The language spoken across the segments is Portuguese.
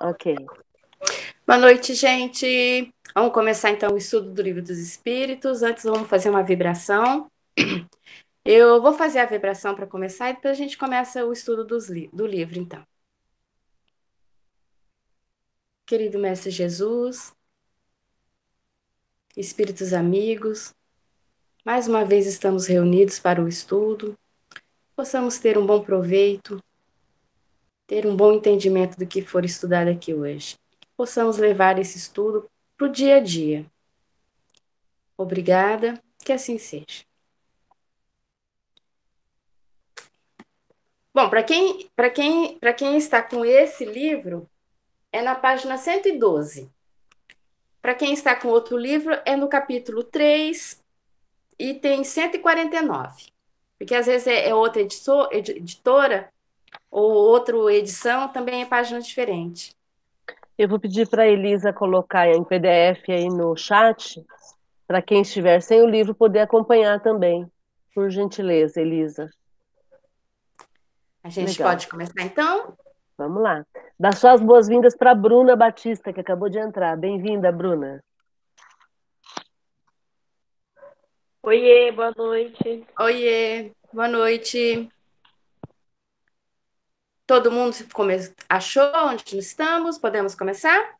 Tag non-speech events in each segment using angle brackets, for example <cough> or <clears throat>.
Ok. Boa noite, gente. Vamos começar então o estudo do Livro dos Espíritos. Antes, vamos fazer uma vibração. Eu vou fazer a vibração para começar e depois a gente começa o estudo li do livro, então. Querido Mestre Jesus, Espíritos amigos, mais uma vez estamos reunidos para o estudo. Possamos ter um bom proveito, ter um bom entendimento do que for estudado aqui hoje. Possamos levar esse estudo para o dia a dia. Obrigada, que assim seja. Bom, para quem, quem, quem está com esse livro, é na página 112. Para quem está com outro livro, é no capítulo 3, item 149. Porque às vezes é, é outra editor, editora ou outra edição, também é página diferente. Eu vou pedir para a Elisa colocar em PDF aí no chat, para quem estiver sem o livro poder acompanhar também. Por gentileza, Elisa. A gente Legal. pode começar então? Vamos lá. Dá suas boas-vindas para Bruna Batista, que acabou de entrar. Bem-vinda, Bruna. Oiê, boa noite. Oiê, boa noite. Todo mundo achou onde estamos? Podemos começar?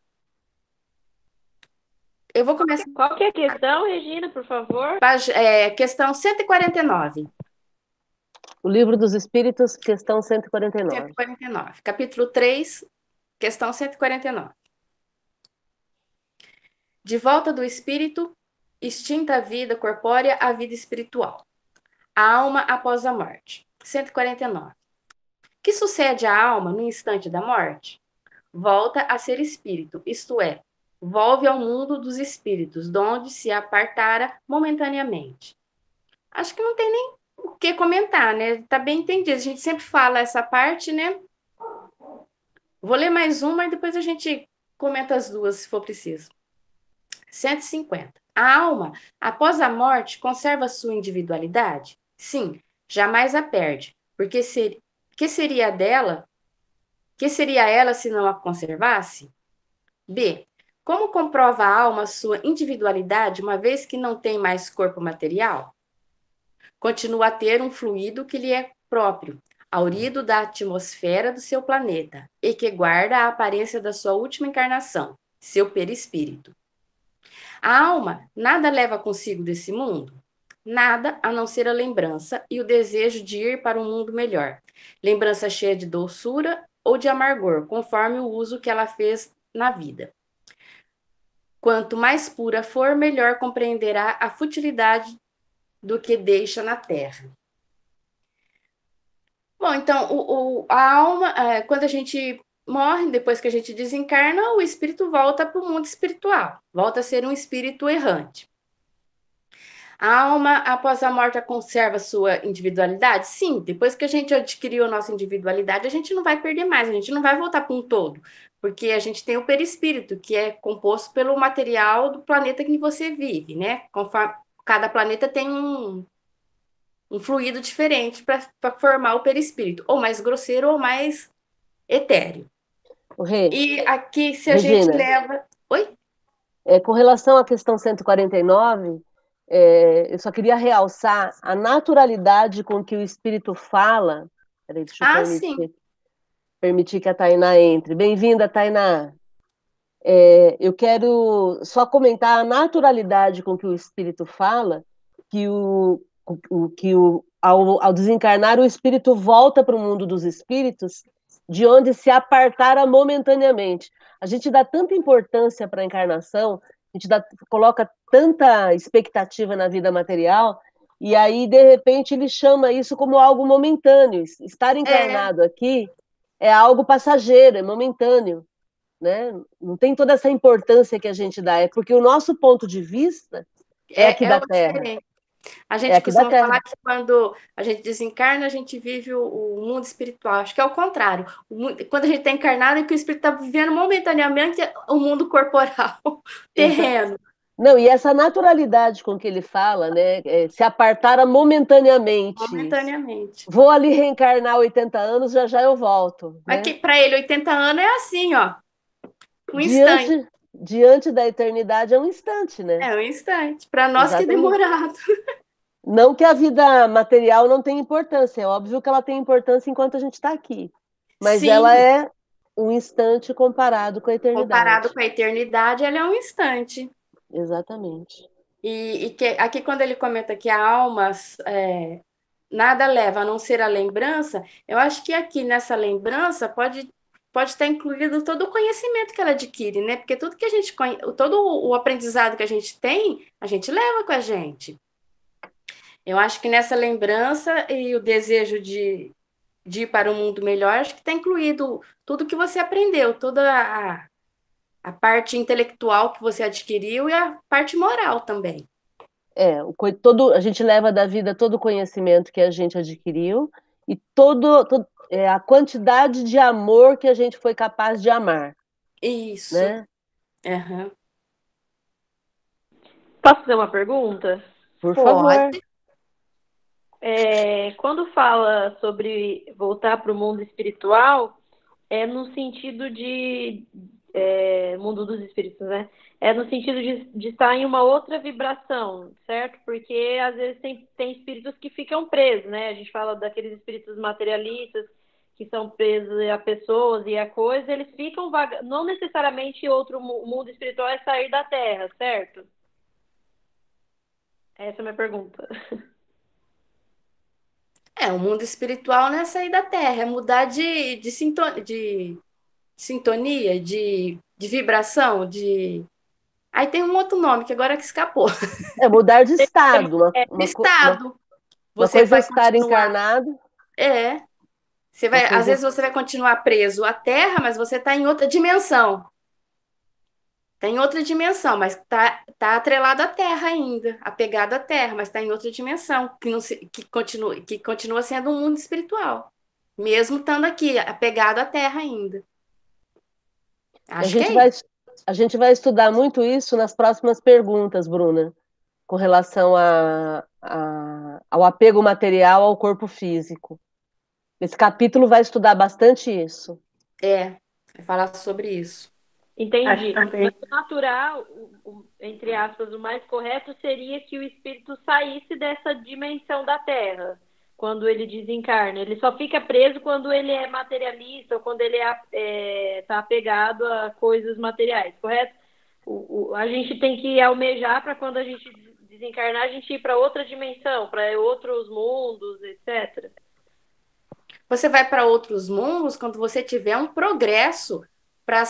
Eu vou começar. Qual que é a questão, Regina, por favor? É, questão 149. O Livro dos Espíritos, questão 149. 149. Capítulo 3, questão 149. De volta do espírito, extinta a vida corpórea, a vida espiritual. A alma após a morte. 149. Que sucede à alma no instante da morte? Volta a ser espírito, isto é, volve ao mundo dos espíritos, de onde se apartara momentaneamente. Acho que não tem nem o que comentar, né? Tá bem entendido. A gente sempre fala essa parte, né? Vou ler mais uma e depois a gente comenta as duas, se for preciso. 150. A alma, após a morte, conserva sua individualidade? Sim, jamais a perde, porque ser, que seria dela? Que seria ela se não a conservasse? B. Como comprova a alma sua individualidade, uma vez que não tem mais corpo material? continua a ter um fluido que lhe é próprio, aurido da atmosfera do seu planeta, e que guarda a aparência da sua última encarnação, seu perispírito. A alma nada leva consigo desse mundo? Nada a não ser a lembrança e o desejo de ir para um mundo melhor. Lembrança cheia de doçura ou de amargor, conforme o uso que ela fez na vida. Quanto mais pura for, melhor compreenderá a futilidade do que deixa na terra. Bom, então, o, o, a alma, é, quando a gente morre, depois que a gente desencarna, o espírito volta para o mundo espiritual, volta a ser um espírito errante. A alma, após a morte, conserva sua individualidade? Sim, depois que a gente adquiriu a nossa individualidade, a gente não vai perder mais, a gente não vai voltar para um todo, porque a gente tem o perispírito, que é composto pelo material do planeta que você vive, né? Conforme, cada planeta tem um, um fluido diferente para formar o perispírito, ou mais grosseiro ou mais etéreo. Rê, e aqui, se a Regina, gente leva. Oi? É, com relação à questão 149, é, eu só queria realçar a naturalidade com que o espírito fala. Peraí, deixa eu ah, permitir, sim. permitir que a Tainá entre. Bem-vinda, Tainá. É, eu quero só comentar a naturalidade com que o espírito fala, que o, o que o, ao, ao, desencarnar o espírito volta para o mundo dos espíritos, de onde se apartara momentaneamente. A gente dá tanta importância para a encarnação, a gente dá, coloca tanta expectativa na vida material, e aí, de repente, ele chama isso como algo momentâneo. Estar é. encarnado é. aqui é algo passageiro, é momentâneo né? Não tem toda essa importância que a gente dá, é porque o nosso ponto de vista é, é aqui é da Terra. Diferente. A gente é costuma falar que quando a gente desencarna, a gente vive o, o mundo espiritual. Acho que é o contrário. O, quando a gente está encarnado, é que o espírito está vivendo momentaneamente o mundo corporal, <laughs> terreno. Não, e essa naturalidade com que ele fala, né? É, se apartara momentaneamente. Momentaneamente. Vou ali reencarnar 80 anos, já já eu volto. Mas né? que para ele, 80 anos é assim, ó. Um diante, instante. Diante da eternidade é um instante, né? É um instante. Para nós Exatamente. que é demorado. <laughs> Não que a vida material não tenha importância, é óbvio que ela tem importância enquanto a gente está aqui. Mas Sim. ela é um instante comparado com a eternidade. Comparado com a eternidade, ela é um instante. Exatamente. E, e que, aqui, quando ele comenta que a alma é, nada leva a não ser a lembrança, eu acho que aqui nessa lembrança pode pode estar incluído todo o conhecimento que ela adquire, né? Porque tudo que a gente todo o aprendizado que a gente tem, a gente leva com a gente. Eu acho que nessa lembrança e o desejo de, de ir para um mundo melhor, acho que está incluído tudo que você aprendeu, toda a, a parte intelectual que você adquiriu e a parte moral também. É, o, todo, a gente leva da vida todo o conhecimento que a gente adquiriu e todo, todo é, a quantidade de amor que a gente foi capaz de amar. Isso. Né? Uhum. Posso fazer uma pergunta? Por Pode. favor. É, quando fala sobre voltar para o mundo espiritual, é no sentido de é, mundo dos espíritos, né? É no sentido de, de, estar em uma outra vibração, certo? Porque às vezes tem, tem espíritos que ficam presos, né? A gente fala daqueles espíritos materialistas que são presos a pessoas e a coisas, eles ficam vaga... não necessariamente outro mundo espiritual é sair da Terra, certo? Essa é a minha pergunta. É, o mundo espiritual não é sair da Terra, é mudar de, de, sintonia, de sintonia, de, de vibração, de. Aí tem um outro nome que agora que escapou. É mudar de <laughs> estado. Uma, é, uma, estado. Uma, você vai estar continuar... encarnado. É. Você vai, às vezes você vai continuar preso à Terra, mas você está em outra dimensão. Está em outra dimensão, mas está tá atrelado à Terra ainda, apegado à Terra, mas está em outra dimensão, que, não se, que, continua, que continua sendo um mundo espiritual, mesmo estando aqui, apegado à Terra ainda. Acho a, gente é vai, a gente vai estudar muito isso nas próximas perguntas, Bruna, com relação a, a, ao apego material ao corpo físico. Esse capítulo vai estudar bastante isso. É, vai falar sobre isso. Entendi. O natural, entre aspas, o mais correto seria que o espírito saísse dessa dimensão da Terra quando ele desencarna. Ele só fica preso quando ele é materialista ou quando ele está é, é tá apegado a coisas materiais, correto? O, o, a gente tem que almejar para quando a gente desencarnar, a gente ir para outra dimensão, para outros mundos, etc. Você vai para outros mundos quando você tiver um progresso para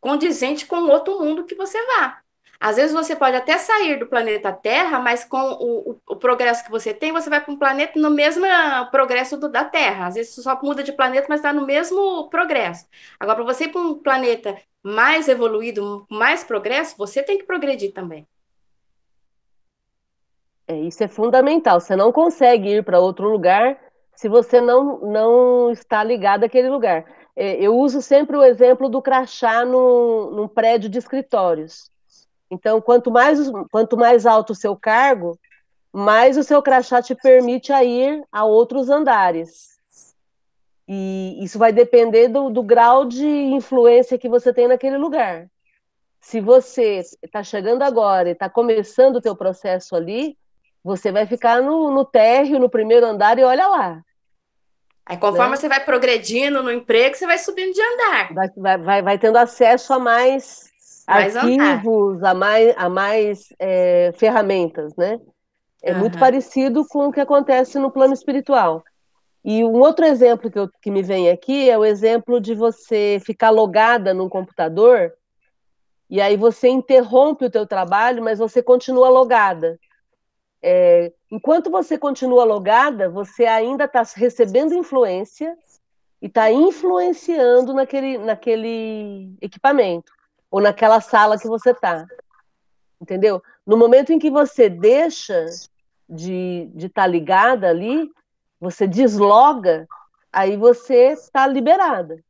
condizente com outro mundo que você vá. Às vezes você pode até sair do planeta Terra, mas com o, o, o progresso que você tem, você vai para um planeta no mesmo progresso do, da Terra. Às vezes você só muda de planeta, mas está no mesmo progresso. Agora, para você ir para um planeta mais evoluído, mais progresso, você tem que progredir também. É, isso é fundamental. Você não consegue ir para outro lugar se você não, não está ligado àquele lugar. É, eu uso sempre o exemplo do crachá no, num prédio de escritórios. Então, quanto mais, quanto mais alto o seu cargo, mais o seu crachá te permite a ir a outros andares. E isso vai depender do, do grau de influência que você tem naquele lugar. Se você está chegando agora e está começando o teu processo ali, você vai ficar no, no térreo, no primeiro andar e olha lá. Aí, conforme né? você vai progredindo no emprego, você vai subindo de andar. Vai, vai, vai tendo acesso a mais, mais arquivos, andar. a mais, a mais é, ferramentas, né? É uhum. muito parecido com o que acontece no plano espiritual. E um outro exemplo que, eu, que me vem aqui é o exemplo de você ficar logada num computador e aí você interrompe o teu trabalho, mas você continua logada. É, enquanto você continua logada, você ainda está recebendo influência e está influenciando naquele, naquele equipamento ou naquela sala que você está. Entendeu? No momento em que você deixa de estar de tá ligada ali, você desloga, aí você está liberada.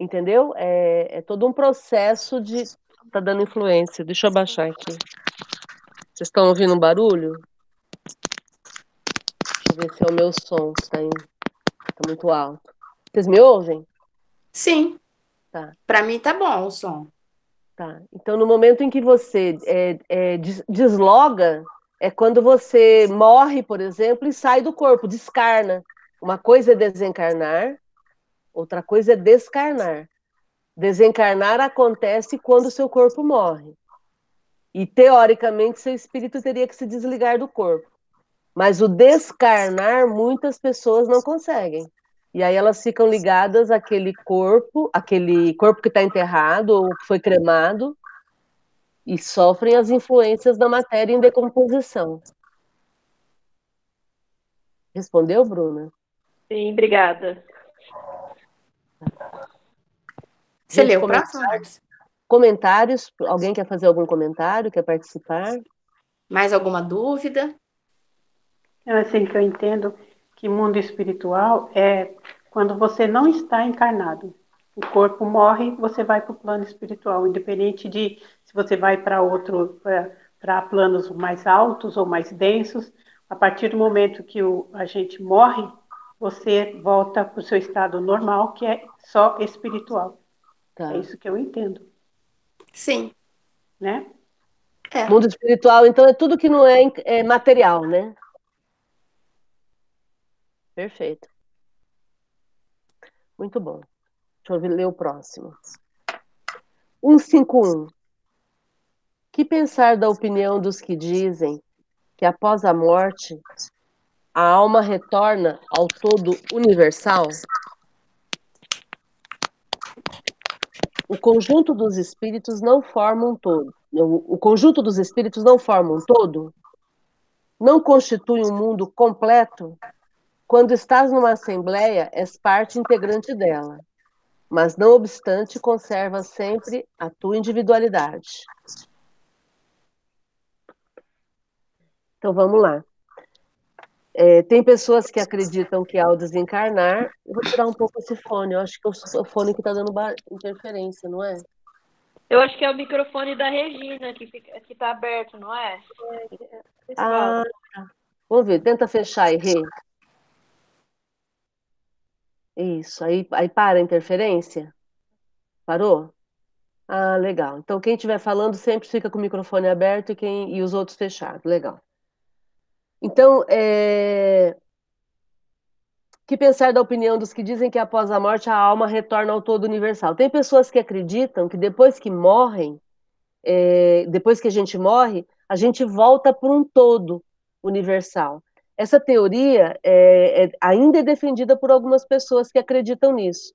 Entendeu? É, é todo um processo de. Está dando influência. Deixa eu abaixar aqui. Vocês estão ouvindo um barulho? Deixa eu ver se é o meu som, está tá muito alto. Vocês me ouvem? Sim. Tá. Para mim tá bom o som. Tá. Então, no momento em que você é, é, desloga, é quando você morre, por exemplo, e sai do corpo, descarna. Uma coisa é desencarnar, outra coisa é descarnar. Desencarnar acontece quando o seu corpo morre. E, teoricamente, seu espírito teria que se desligar do corpo. Mas o descarnar, muitas pessoas não conseguem. E aí elas ficam ligadas àquele corpo, aquele corpo que está enterrado ou que foi cremado, e sofrem as influências da matéria em decomposição. Respondeu, Bruna? Sim, obrigada. Você leu o próximo? Comentários? Alguém quer fazer algum comentário? Quer participar? Mais alguma dúvida? É assim que eu entendo que mundo espiritual é quando você não está encarnado. O corpo morre, você vai para o plano espiritual, independente de se você vai para outro, para planos mais altos ou mais densos. A partir do momento que o, a gente morre, você volta para o seu estado normal, que é só espiritual. Tá. É isso que eu entendo. Sim. Né? É. Mundo espiritual, então, é tudo que não é, é material, né? Perfeito. Muito bom. Deixa eu ler o próximo. 151. Que pensar da opinião dos que dizem que após a morte a alma retorna ao todo universal? O conjunto dos espíritos não forma um todo. O conjunto dos espíritos não forma um todo? Não constitui um mundo completo? Quando estás numa assembleia, és parte integrante dela, mas não obstante, conserva sempre a tua individualidade. Então vamos lá. É, tem pessoas que acreditam que ao desencarnar, vou tirar um pouco esse fone, eu acho que é o fone que está dando interferência, não é? Eu acho que é o microfone da Regina que está aberto, não é? é ah, tá. Vamos ver, tenta fechar e Rê. Isso, aí, aí para a interferência? Parou? Ah, legal. Então, quem estiver falando sempre fica com o microfone aberto e, quem, e os outros fechados. Legal. Então, é... que pensar da opinião dos que dizem que após a morte a alma retorna ao todo universal? Tem pessoas que acreditam que depois que morrem, é... depois que a gente morre, a gente volta para um todo universal. Essa teoria é, é, ainda é defendida por algumas pessoas que acreditam nisso.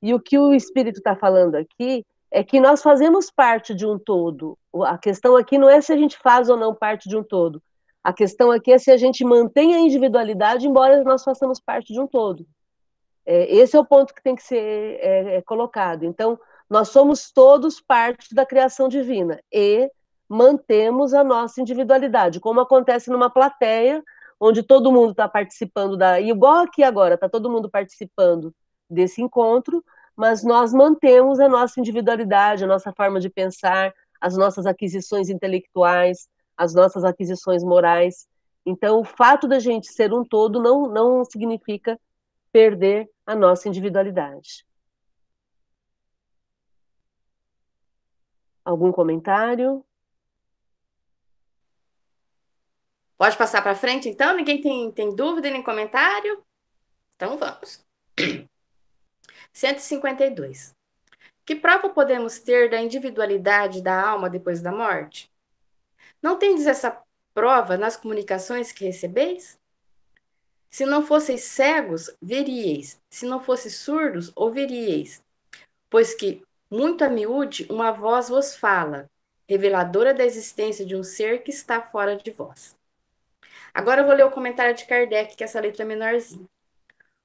E o que o Espírito está falando aqui é que nós fazemos parte de um todo. A questão aqui não é se a gente faz ou não parte de um todo. A questão aqui é se a gente mantém a individualidade, embora nós façamos parte de um todo. É, esse é o ponto que tem que ser é, é colocado. Então, nós somos todos parte da criação divina e mantemos a nossa individualidade, como acontece numa plateia onde todo mundo está participando da. Igual aqui agora, está todo mundo participando desse encontro, mas nós mantemos a nossa individualidade, a nossa forma de pensar, as nossas aquisições intelectuais, as nossas aquisições morais. Então, o fato da gente ser um todo não, não significa perder a nossa individualidade. Algum comentário? Pode passar para frente, então? Ninguém tem, tem dúvida nem comentário? Então vamos. <clears throat> 152. Que prova podemos ter da individualidade da alma depois da morte? Não tendes essa prova nas comunicações que recebeis? Se não fosseis cegos, veríeis. Se não fosseis surdos, ouviríeis. Pois que, muito a miúde, uma voz vos fala, reveladora da existência de um ser que está fora de vós. Agora eu vou ler o comentário de Kardec, que é essa letra menorzinha.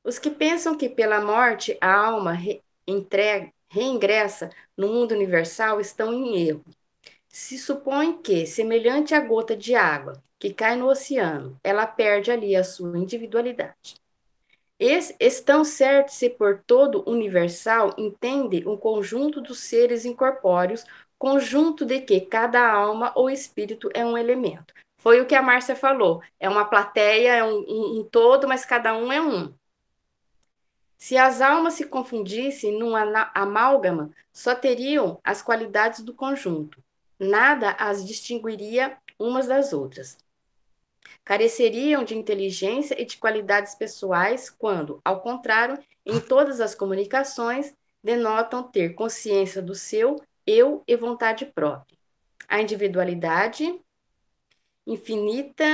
Os que pensam que pela morte a alma reingressa no mundo universal estão em erro. Se supõe que, semelhante à gota de água que cai no oceano, ela perde ali a sua individualidade. Es, estão certos se por todo universal entende um conjunto dos seres incorpóreos, conjunto de que cada alma ou espírito é um elemento. Foi o que a Márcia falou. É uma plateia, é um, um, um todo, mas cada um é um. Se as almas se confundissem num amálgama, só teriam as qualidades do conjunto. Nada as distinguiria umas das outras. Careceriam de inteligência e de qualidades pessoais quando, ao contrário, em todas as comunicações, denotam ter consciência do seu eu e vontade própria. A individualidade infinita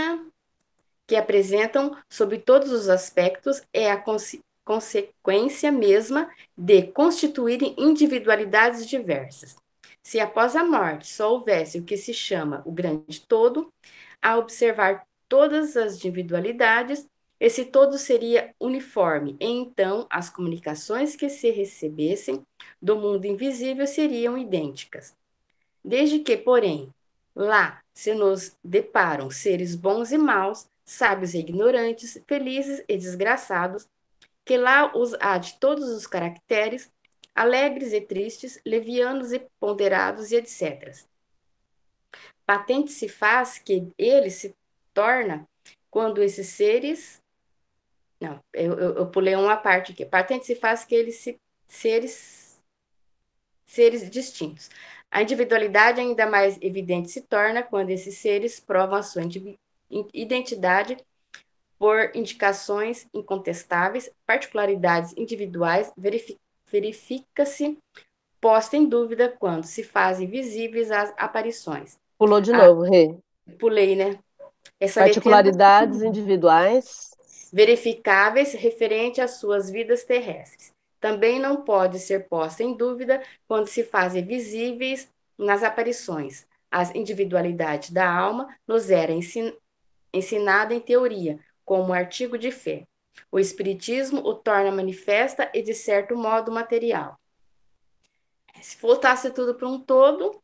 que apresentam sob todos os aspectos é a conse consequência mesma de constituírem individualidades diversas. Se após a morte só houvesse o que se chama o grande todo, a observar todas as individualidades, esse todo seria uniforme, e então as comunicações que se recebessem do mundo invisível seriam idênticas. Desde que, porém, lá se nos deparam seres bons e maus, sábios e ignorantes, felizes e desgraçados, que lá os há de todos os caracteres, alegres e tristes, levianos e ponderados e etc. Patente se faz que ele se torna quando esses seres não, eu, eu, eu, pulei uma parte aqui. Patente se faz que eles se, seres, seres distintos. A individualidade ainda mais evidente se torna quando esses seres provam a sua identidade por indicações incontestáveis, particularidades individuais, verifica-se posta em dúvida quando se fazem visíveis as aparições. Pulou de novo, Rê. Pulei, né? Essa particularidades individuais verificáveis referente às suas vidas terrestres. Também não pode ser posta em dúvida quando se fazem visíveis nas aparições. As individualidades da alma nos era ensin ensinada em teoria, como artigo de fé. O Espiritismo o torna manifesta e, de certo modo, material. Se voltasse tudo para um todo,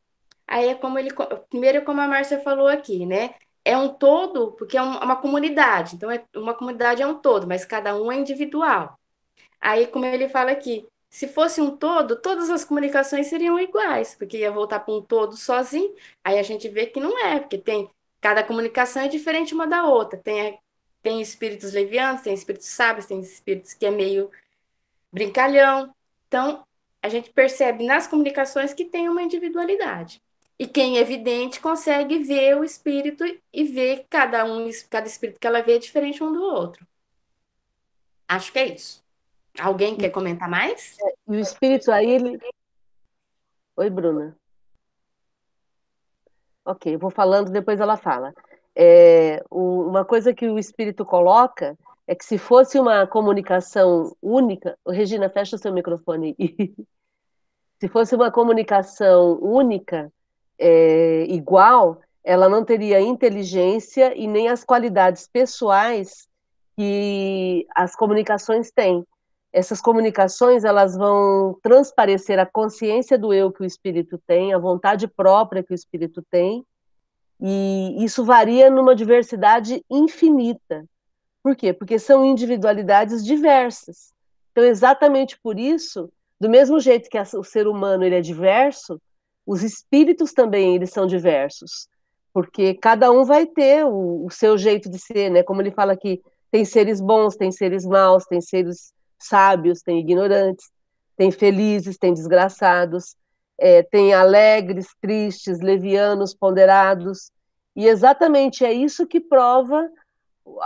aí é como ele. Primeiro, como a Márcia falou aqui, né? é um todo, porque é uma comunidade. Então, é, uma comunidade é um todo, mas cada um é individual. Aí, como ele fala aqui, se fosse um todo, todas as comunicações seriam iguais, porque ia voltar para um todo sozinho. Aí a gente vê que não é, porque tem cada comunicação é diferente uma da outra. Tem, tem espíritos levianos, tem espíritos sábios, tem espíritos que é meio brincalhão. Então, a gente percebe nas comunicações que tem uma individualidade. E quem é evidente consegue ver o espírito e ver cada um, cada espírito que ela vê é diferente um do outro. Acho que é isso. Alguém quer comentar mais? E o espírito aí, ele. Oi, Bruna. Ok, eu vou falando, depois ela fala. É, uma coisa que o espírito coloca é que se fosse uma comunicação única. Regina, fecha o seu microfone. <laughs> se fosse uma comunicação única, é, igual, ela não teria inteligência e nem as qualidades pessoais que as comunicações têm. Essas comunicações elas vão transparecer a consciência do eu que o espírito tem, a vontade própria que o espírito tem, e isso varia numa diversidade infinita. Por quê? Porque são individualidades diversas. Então, exatamente por isso, do mesmo jeito que o ser humano ele é diverso, os espíritos também eles são diversos, porque cada um vai ter o, o seu jeito de ser, né? Como ele fala aqui, tem seres bons, tem seres maus, tem seres sábios, tem ignorantes, tem felizes, tem desgraçados, é, tem alegres, tristes, levianos, ponderados, e exatamente é isso que prova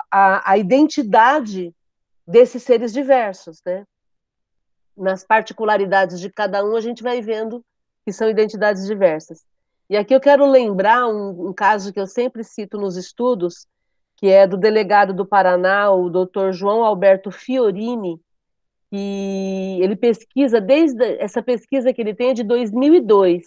a, a identidade desses seres diversos, né? Nas particularidades de cada um, a gente vai vendo que são identidades diversas. E aqui eu quero lembrar um, um caso que eu sempre cito nos estudos, que é do delegado do Paraná, o doutor João Alberto Fiorini, e ele pesquisa desde essa pesquisa que ele tem é de 2002.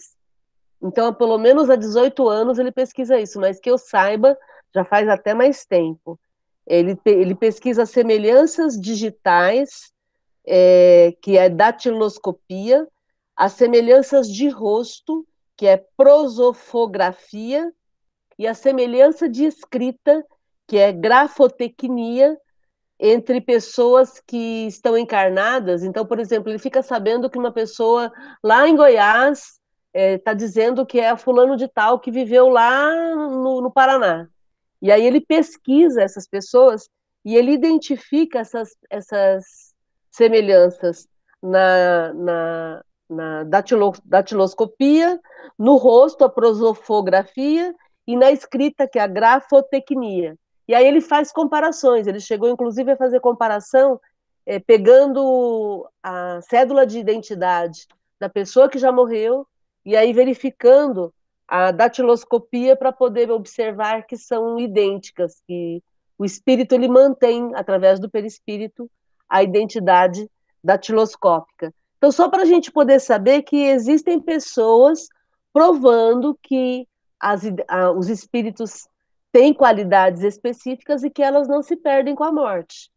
Então, pelo menos há 18 anos ele pesquisa isso, mas que eu saiba, já faz até mais tempo. Ele, ele pesquisa semelhanças digitais, é, que é datiloscopia, as semelhanças de rosto, que é prosofografia, e a semelhança de escrita, que é grafotecnia, entre pessoas que estão encarnadas. Então, por exemplo, ele fica sabendo que uma pessoa lá em Goiás está é, dizendo que é fulano de tal que viveu lá no, no Paraná. E aí ele pesquisa essas pessoas e ele identifica essas, essas semelhanças na, na, na datilo, datiloscopia, no rosto, a prosofografia, e na escrita, que é a grafotecnia. E aí ele faz comparações, ele chegou inclusive a fazer comparação é, pegando a cédula de identidade da pessoa que já morreu e aí verificando a datiloscopia para poder observar que são idênticas, que o espírito ele mantém através do perispírito a identidade datiloscópica. Então, só para a gente poder saber que existem pessoas provando que as, a, os espíritos têm qualidades específicas e que elas não se perdem com a morte.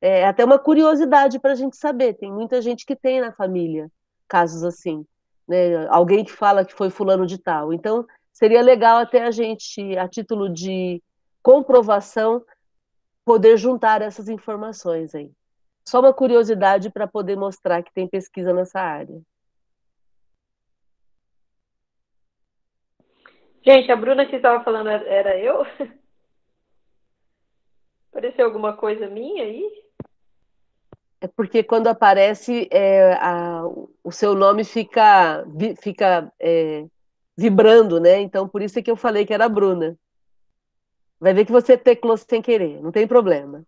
É até uma curiosidade para a gente saber. Tem muita gente que tem na família casos assim, né? Alguém que fala que foi fulano de tal. Então, seria legal até a gente, a título de comprovação, poder juntar essas informações aí. Só uma curiosidade para poder mostrar que tem pesquisa nessa área. Gente, a Bruna que estava falando era eu? <laughs> Apareceu alguma coisa minha aí? É porque quando aparece, é, a, o seu nome fica, fica é, vibrando, né? Então, por isso é que eu falei que era a Bruna. Vai ver que você teclou sem querer, não tem problema.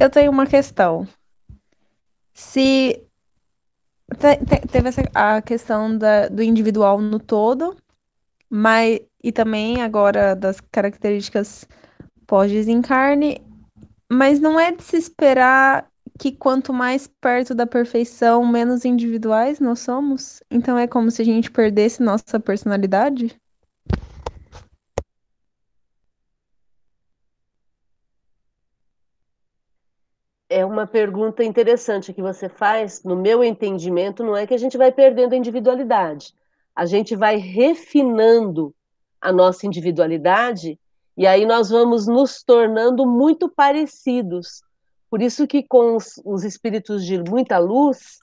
Eu tenho uma questão. Se teve essa, a questão da, do individual no todo, mas e também agora das características pós-desencarne, mas não é de se esperar que quanto mais perto da perfeição, menos individuais nós somos? Então é como se a gente perdesse nossa personalidade? É uma pergunta interessante que você faz. No meu entendimento, não é que a gente vai perdendo a individualidade. A gente vai refinando a nossa individualidade e aí nós vamos nos tornando muito parecidos. Por isso que com os, os espíritos de muita luz,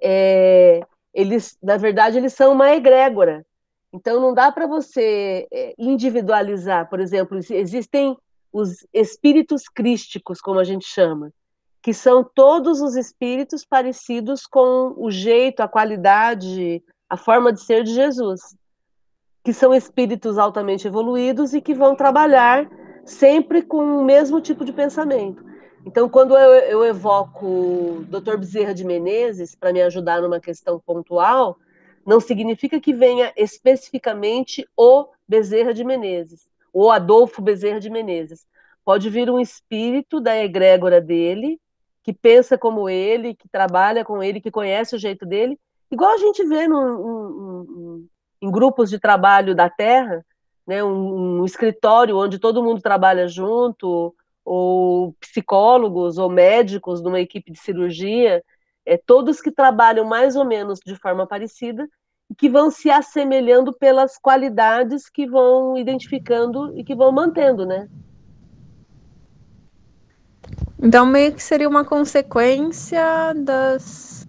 é, eles, na verdade, eles são uma egrégora. Então não dá para você é, individualizar. Por exemplo, existem os espíritos crísticos, como a gente chama, que são todos os espíritos parecidos com o jeito, a qualidade, a forma de ser de Jesus que são espíritos altamente evoluídos e que vão trabalhar sempre com o mesmo tipo de pensamento. Então, quando eu, eu evoco o Dr. Bezerra de Menezes para me ajudar numa questão pontual, não significa que venha especificamente o Bezerra de Menezes, ou Adolfo Bezerra de Menezes. Pode vir um espírito da egrégora dele, que pensa como ele, que trabalha com ele, que conhece o jeito dele, igual a gente vê num, em grupos de trabalho da Terra, né, um, um escritório onde todo mundo trabalha junto, ou psicólogos ou médicos numa equipe de cirurgia, é, todos que trabalham mais ou menos de forma parecida e que vão se assemelhando pelas qualidades que vão identificando e que vão mantendo, né? Então meio que seria uma consequência das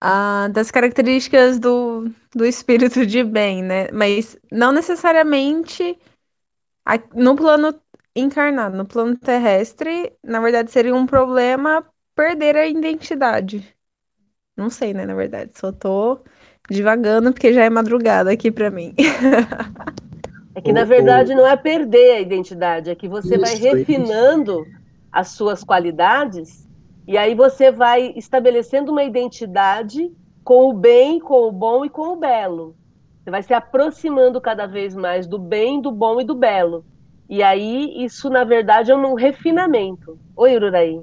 ah, das características do, do espírito de bem, né? Mas não necessariamente no plano encarnado, no plano terrestre, na verdade seria um problema perder a identidade. Não sei, né, na verdade, só tô divagando porque já é madrugada aqui para mim. <laughs> É que na verdade não é perder a identidade, é que você isso, vai refinando. As suas qualidades e aí você vai estabelecendo uma identidade com o bem, com o bom e com o belo. Você vai se aproximando cada vez mais do bem, do bom e do belo. E aí isso, na verdade, é um refinamento. Oi, Ururaí.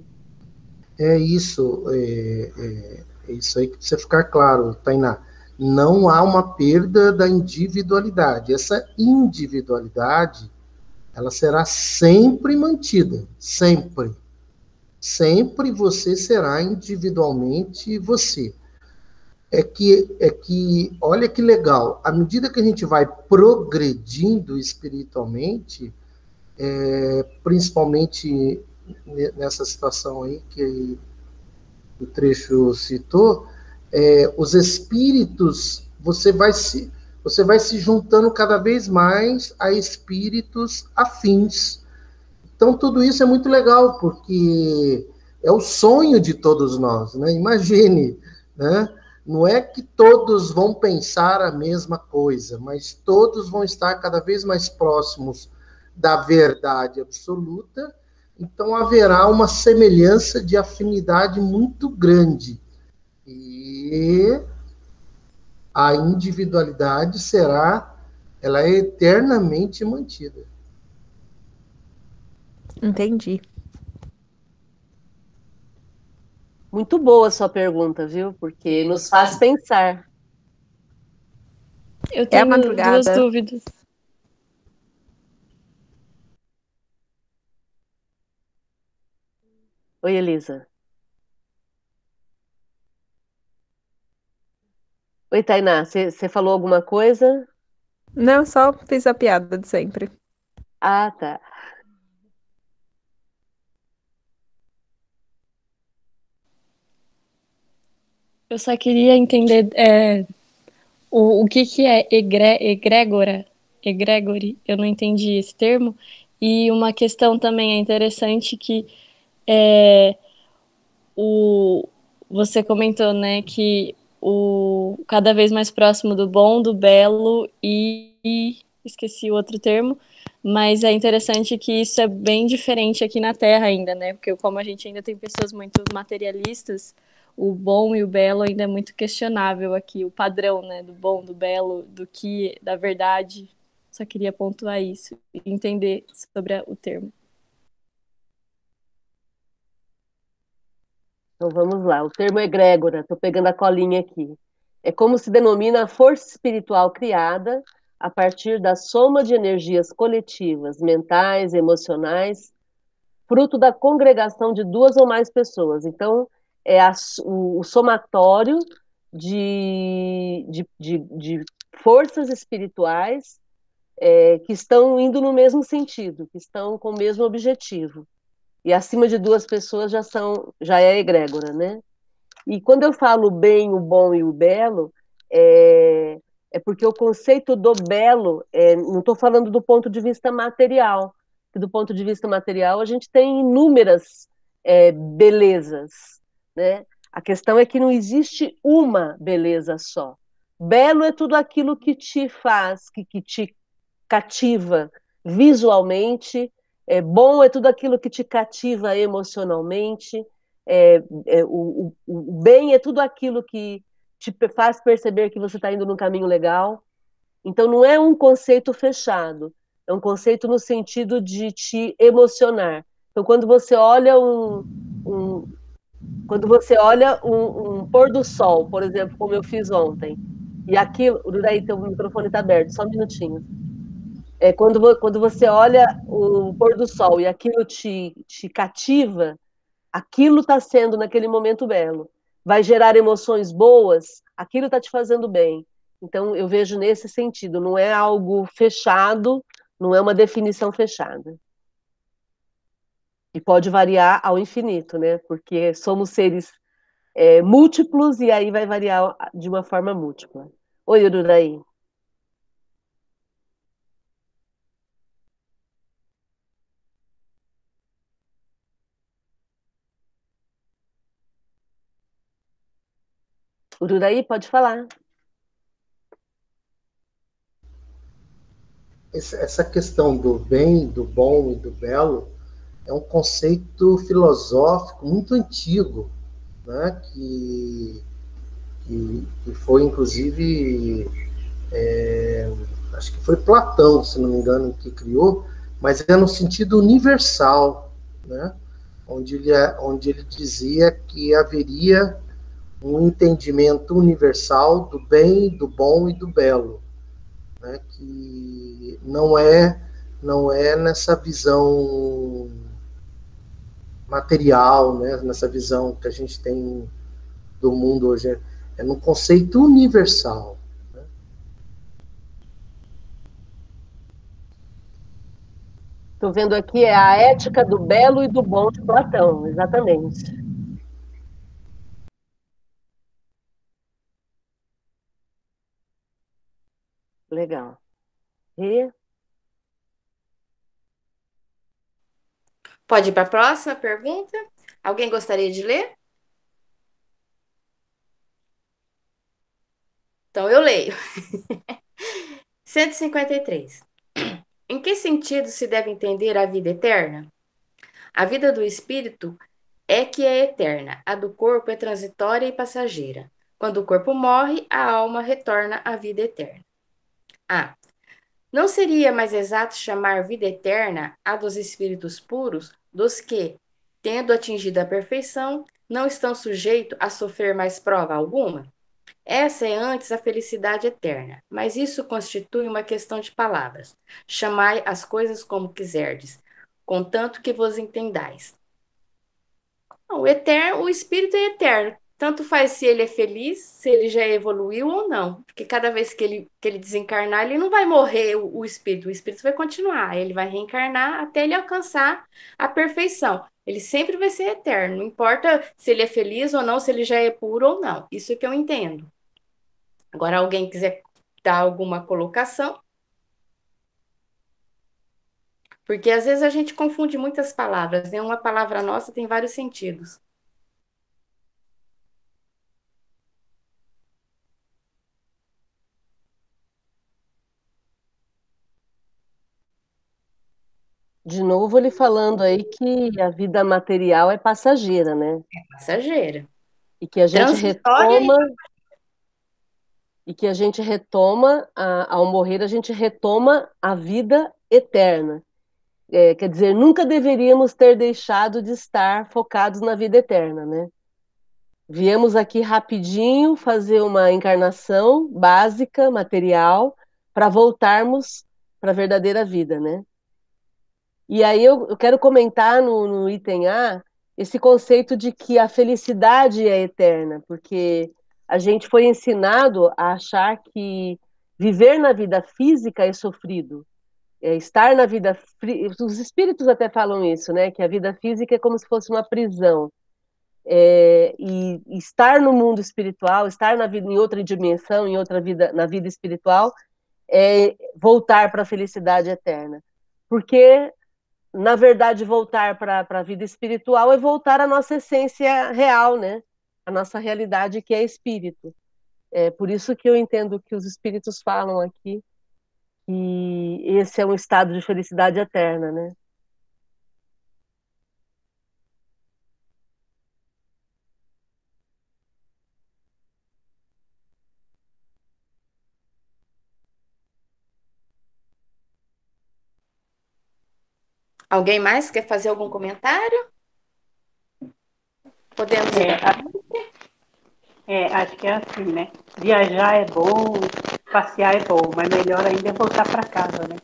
É isso, é, é, é isso aí que precisa ficar claro, Tainá. Não há uma perda da individualidade. Essa individualidade, ela será sempre mantida, sempre sempre você será individualmente você. É que, é que, olha que legal, à medida que a gente vai progredindo espiritualmente, é, principalmente nessa situação aí que o trecho citou, é, os espíritos, você vai se você vai se juntando cada vez mais a espíritos afins Então, tudo isso é muito legal, porque é o sonho de todos nós, né? Imagine, né? Não é que todos vão pensar a mesma coisa, mas todos vão estar cada vez mais próximos da verdade absoluta, então haverá uma semelhança de afinidade muito grande. E a individualidade será, ela é eternamente mantida. Entendi. Muito boa a sua pergunta, viu? Porque nos faz pensar. Eu tenho é duas dúvidas. Oi, Elisa. Oi, Tainá, você falou alguma coisa? Não, só fiz a piada de sempre. Ah, tá. Eu só queria entender é, o, o que, que é egre, egrégora, egregore, eu não entendi esse termo, e uma questão também é interessante que é, o, você comentou, né, que o cada vez mais próximo do bom, do belo e, esqueci o outro termo, mas é interessante que isso é bem diferente aqui na Terra ainda, né? Porque como a gente ainda tem pessoas muito materialistas, o bom e o belo ainda é muito questionável aqui, o padrão, né, do bom, do belo, do que, da verdade. Só queria pontuar isso entender sobre o termo. Então vamos lá, o termo egrégora, estou pegando a colinha aqui. É como se denomina a força espiritual criada a partir da soma de energias coletivas, mentais, emocionais, fruto da congregação de duas ou mais pessoas. Então, é a, o, o, somatório de, de, de, de forças espirituais é, que estão indo no mesmo sentido, que estão com o mesmo objetivo. E acima de duas pessoas já são, já é egrégora, né? E quando eu falo bem, o bom e o belo, é, é porque o conceito do belo, é, não estou falando do ponto de vista material, que do ponto de vista material a gente tem inúmeras é, belezas, né? A questão é que não existe uma beleza só. Belo é tudo aquilo que te faz, que, que te cativa visualmente, é, bom é tudo aquilo que te cativa emocionalmente, é, é, o, o, o, bem é tudo aquilo que te faz perceber que você está indo num caminho legal. Então, não é um conceito fechado, é um conceito no sentido de te emocionar. Então, quando você olha um, um quando você olha um, um, pôr do sol, por exemplo, como eu fiz ontem, e aquilo. Daí, teu microfone está aberto, só um minutinho. É, quando, quando você olha o pôr do sol e aquilo te, te cativa, aquilo está sendo, naquele momento, belo. Vai gerar emoções boas, aquilo está te fazendo bem. Então, eu vejo nesse sentido, não é algo fechado, não é uma definição fechada. E pode variar ao infinito, né? Porque somos seres é, múltiplos e aí vai variar de uma forma múltipla. Oi, Ururaí. Ururaí, pode falar. Essa questão do bem, do bom e do belo é um conceito filosófico muito antigo, né, que, que, que foi inclusive, é, acho que foi Platão, se não me engano, que criou, mas é no sentido universal, né, onde, ele, é, onde ele dizia que haveria um entendimento universal do bem, do bom e do belo, né, que não é não é nessa visão material, né, nessa visão que a gente tem do mundo hoje, é no conceito universal. Estou né? vendo aqui é a ética do belo e do bom de Platão, exatamente. Legal. E Pode ir para a próxima pergunta? Alguém gostaria de ler? Então eu leio. <laughs> 153. Em que sentido se deve entender a vida eterna? A vida do espírito é que é eterna, a do corpo é transitória e passageira. Quando o corpo morre, a alma retorna à vida eterna. A. Não seria mais exato chamar vida eterna a dos espíritos puros, dos que, tendo atingido a perfeição, não estão sujeitos a sofrer mais prova alguma? Essa é antes a felicidade eterna, mas isso constitui uma questão de palavras. Chamai as coisas como quiserdes, contanto que vos entendais. O eterno, o espírito é eterno. Tanto faz se ele é feliz, se ele já evoluiu ou não. Porque cada vez que ele, que ele desencarnar, ele não vai morrer o, o espírito. O espírito vai continuar. Ele vai reencarnar até ele alcançar a perfeição. Ele sempre vai ser eterno. Não importa se ele é feliz ou não, se ele já é puro ou não. Isso é que eu entendo. Agora, alguém quiser dar alguma colocação? Porque às vezes a gente confunde muitas palavras, né? Uma palavra nossa tem vários sentidos. De novo, ele falando aí que a vida material é passageira, né? É passageira. E que a gente retoma e que a gente retoma, a, ao morrer, a gente retoma a vida eterna. É, quer dizer, nunca deveríamos ter deixado de estar focados na vida eterna, né? Viemos aqui rapidinho fazer uma encarnação básica, material, para voltarmos para a verdadeira vida, né? E aí eu, eu quero comentar no, no item A esse conceito de que a felicidade é eterna, porque a gente foi ensinado a achar que viver na vida física é sofrido. É estar na vida. Os espíritos até falam isso, né? Que a vida física é como se fosse uma prisão. É, e estar no mundo espiritual, estar na vida em outra dimensão, em outra vida, na vida espiritual, é voltar para a felicidade eterna. Porque, na verdade, voltar para a vida espiritual é voltar à nossa essência real, né? a nossa realidade que é espírito. É por isso que eu entendo que os espíritos falam aqui que esse é um estado de felicidade eterna, né? Alguém mais quer fazer algum comentário? Podemos. É, é, acho que é assim, né? Viajar é bom, passear é bom, mas melhor ainda é voltar para casa, né?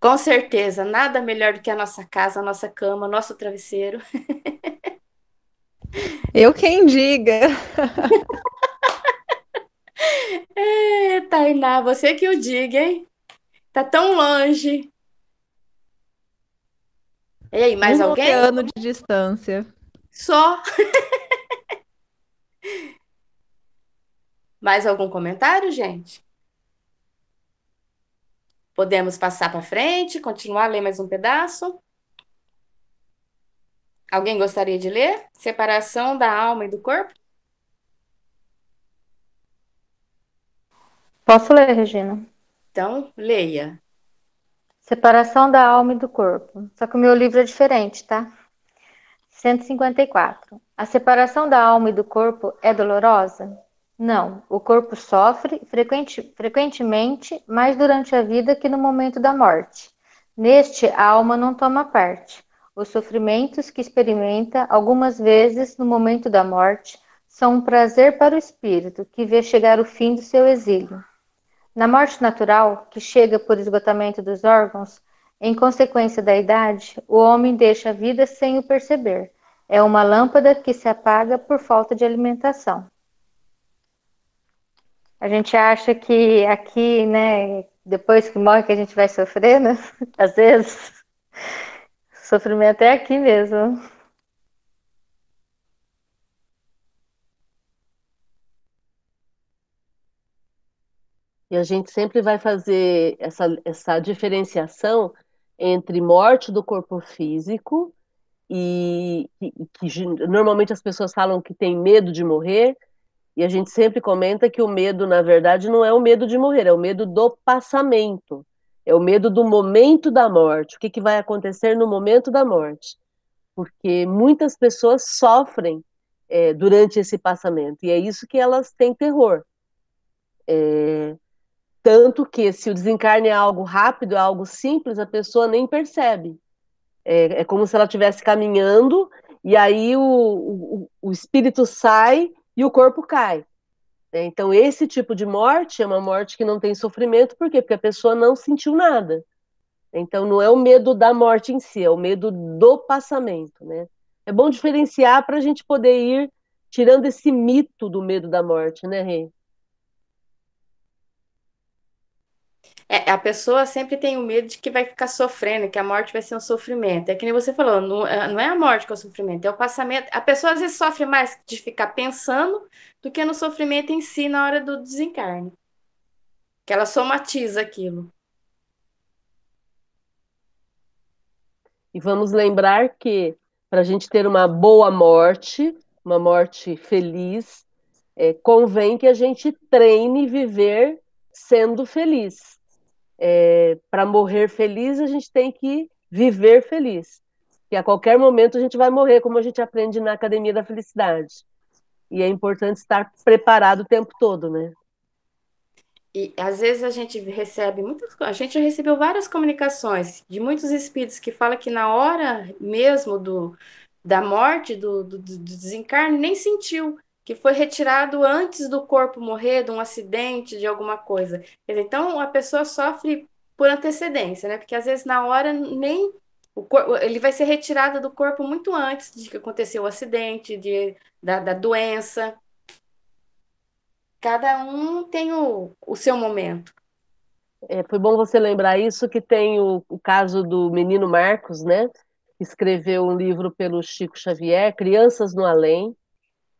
Com certeza, nada melhor do que a nossa casa, a nossa cama, nosso travesseiro. Eu quem diga. <laughs> é, Tainá, você que o diga, hein? Tá tão longe. E aí, mais um alguém? ano de distância. Só. <laughs> mais algum comentário, gente? Podemos passar para frente, continuar a ler mais um pedaço? Alguém gostaria de ler? Separação da alma e do corpo? Posso ler, Regina? Então, leia. Separação da alma e do corpo. Só que o meu livro é diferente, tá? 154. A separação da alma e do corpo é dolorosa? Não. O corpo sofre frequente, frequentemente mais durante a vida que no momento da morte. Neste, a alma não toma parte. Os sofrimentos que experimenta algumas vezes no momento da morte são um prazer para o espírito que vê chegar o fim do seu exílio. Na morte natural, que chega por esgotamento dos órgãos, em consequência da idade, o homem deixa a vida sem o perceber. É uma lâmpada que se apaga por falta de alimentação. A gente acha que aqui, né, depois que morre que a gente vai sofrer, né? <laughs> Às vezes, sofrimento é aqui mesmo. E a gente sempre vai fazer essa, essa diferenciação entre morte do corpo físico e que, que normalmente as pessoas falam que tem medo de morrer, e a gente sempre comenta que o medo, na verdade, não é o medo de morrer, é o medo do passamento, é o medo do momento da morte, o que, que vai acontecer no momento da morte. Porque muitas pessoas sofrem é, durante esse passamento, e é isso que elas têm terror. É, tanto que se o desencarne é algo rápido, é algo simples, a pessoa nem percebe. É, é como se ela estivesse caminhando e aí o, o, o, espírito sai e o corpo cai. É, então, esse tipo de morte é uma morte que não tem sofrimento, por quê? Porque a pessoa não sentiu nada. Então, não é o medo da morte em si, é o medo do passamento. Né? É bom diferenciar para a gente poder ir tirando esse mito do medo da morte, né, Rê? É, a pessoa sempre tem o medo de que vai ficar sofrendo, que a morte vai ser um sofrimento. É que nem você falou, não, é, não é a morte que é o sofrimento, é o passamento. A pessoa às vezes sofre mais de ficar pensando do que no sofrimento em si na hora do desencarne. Que ela somatiza aquilo. E vamos lembrar que para a gente ter uma boa morte, uma morte feliz, é, convém que a gente treine viver sendo feliz é, para morrer feliz, a gente tem que viver feliz. Que a qualquer momento a gente vai morrer, como a gente aprende na Academia da Felicidade. E é importante estar preparado o tempo todo, né? E às vezes a gente recebe muitas A gente já recebeu várias comunicações de muitos espíritos que falam que na hora mesmo do, da morte, do, do, do desencarne, nem sentiu que foi retirado antes do corpo morrer, de um acidente, de alguma coisa. Então, a pessoa sofre por antecedência, né? Porque às vezes na hora nem corpo, ele vai ser retirado do corpo muito antes de que aconteceu o acidente, de, da, da doença. Cada um tem o, o seu momento. É, foi bom você lembrar isso, que tem o, o caso do menino Marcos, né? Escreveu um livro pelo Chico Xavier, Crianças no Além,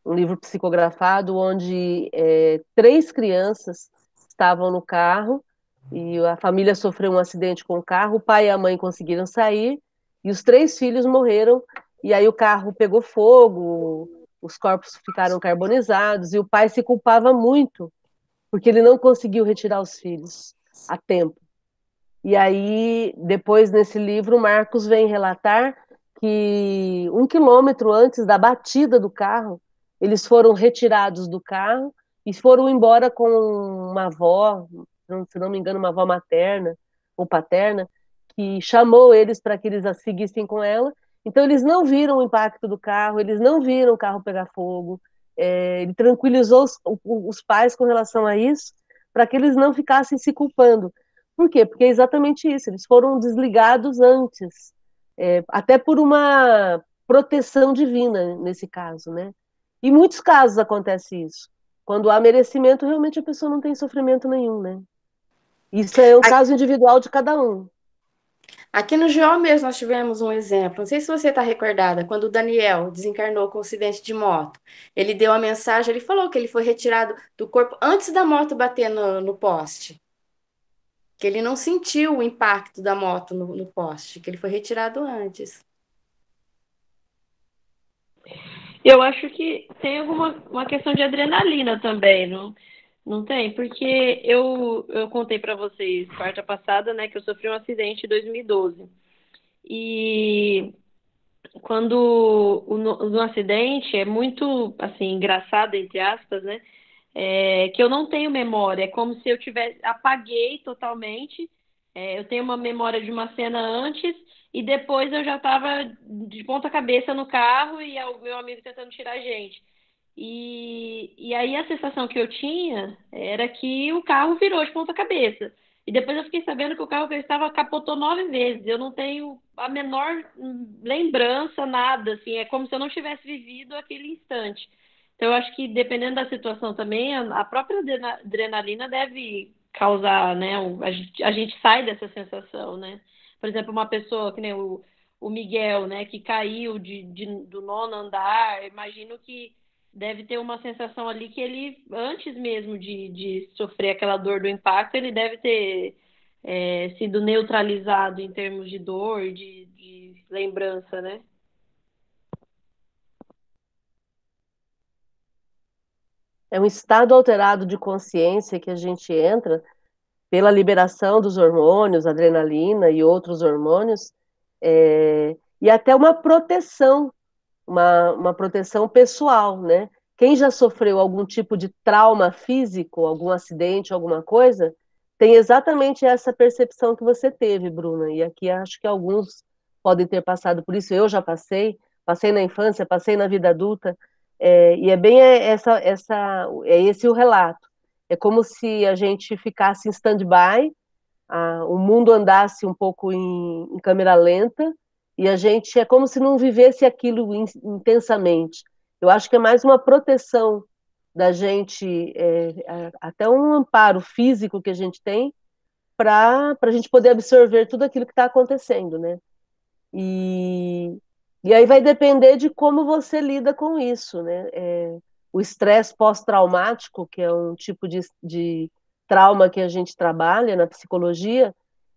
um livro psicografado onde é, três crianças estavam no carro e a família sofreu um acidente com o carro, o pai e a mãe conseguiram sair e os três filhos morreram e aí o carro pegou fogo, os corpos ficaram carbonizados e o pai se culpava muito porque ele não conseguiu retirar os filhos a tempo. E aí, depois nesse livro, Marcos vem relatar que um quilômetro antes da batida do carro, eles foram retirados do carro e foram embora com uma avó, se não me engano, uma avó materna ou paterna, que chamou eles para que eles a seguissem com ela. Então, eles não viram o impacto do carro, eles não viram o carro pegar fogo. É, ele tranquilizou os, os pais com relação a isso, para que eles não ficassem se culpando. Por quê? Porque é exatamente isso, eles foram desligados antes, é, até por uma proteção divina, nesse caso, né? Em muitos casos acontece isso. Quando há merecimento, realmente a pessoa não tem sofrimento nenhum, né? Isso é um caso individual de cada um. Aqui no GO mesmo nós tivemos um exemplo. Não sei se você está recordada, quando o Daniel desencarnou com um acidente de moto. Ele deu a mensagem, ele falou que ele foi retirado do corpo antes da moto bater no, no poste. Que ele não sentiu o impacto da moto no, no poste, que ele foi retirado antes. Eu acho que tem alguma uma questão de adrenalina também, não, não tem? Porque eu, eu contei para vocês quarta passada, né, que eu sofri um acidente em 2012. E quando no, no acidente é muito, assim, engraçado, entre aspas, né, é, que eu não tenho memória, é como se eu tivesse, apaguei totalmente, é, eu tenho uma memória de uma cena antes e depois eu já estava de ponta cabeça no carro e o meu amigo tentando tirar a gente. E, e aí a sensação que eu tinha era que o carro virou de ponta cabeça. E depois eu fiquei sabendo que o carro que eu estava capotou nove vezes. Eu não tenho a menor lembrança, nada. Assim, é como se eu não tivesse vivido aquele instante. Então eu acho que dependendo da situação também, a própria adrenalina deve causar, né? A gente, sai dessa sensação, né? Por exemplo, uma pessoa que nem o, o Miguel, né, que caiu de, de, do nono andar, imagino que deve ter uma sensação ali que ele, antes mesmo de, de sofrer aquela dor do impacto, ele deve ter é, sido neutralizado em termos de dor, de, de lembrança, né? É um estado alterado de consciência que a gente entra pela liberação dos hormônios, adrenalina e outros hormônios, é, e até uma proteção, uma, uma proteção pessoal, né? Quem já sofreu algum tipo de trauma físico, algum acidente, alguma coisa, tem exatamente essa percepção que você teve, Bruna. E aqui acho que alguns podem ter passado por isso. Eu já passei, passei na infância, passei na vida adulta. É, e é bem essa, essa, é esse o relato. É como se a gente ficasse em stand-by, o mundo andasse um pouco em, em, câmera lenta, e a gente é como se não vivesse aquilo in, intensamente. Eu acho que é mais uma proteção da gente, é, até um amparo físico que a gente tem, para a gente poder absorver tudo aquilo que está acontecendo, né? E, e aí vai depender de como você lida com isso, né? É, o estresse pós-traumático, que é um tipo de, de trauma que a gente trabalha na psicologia,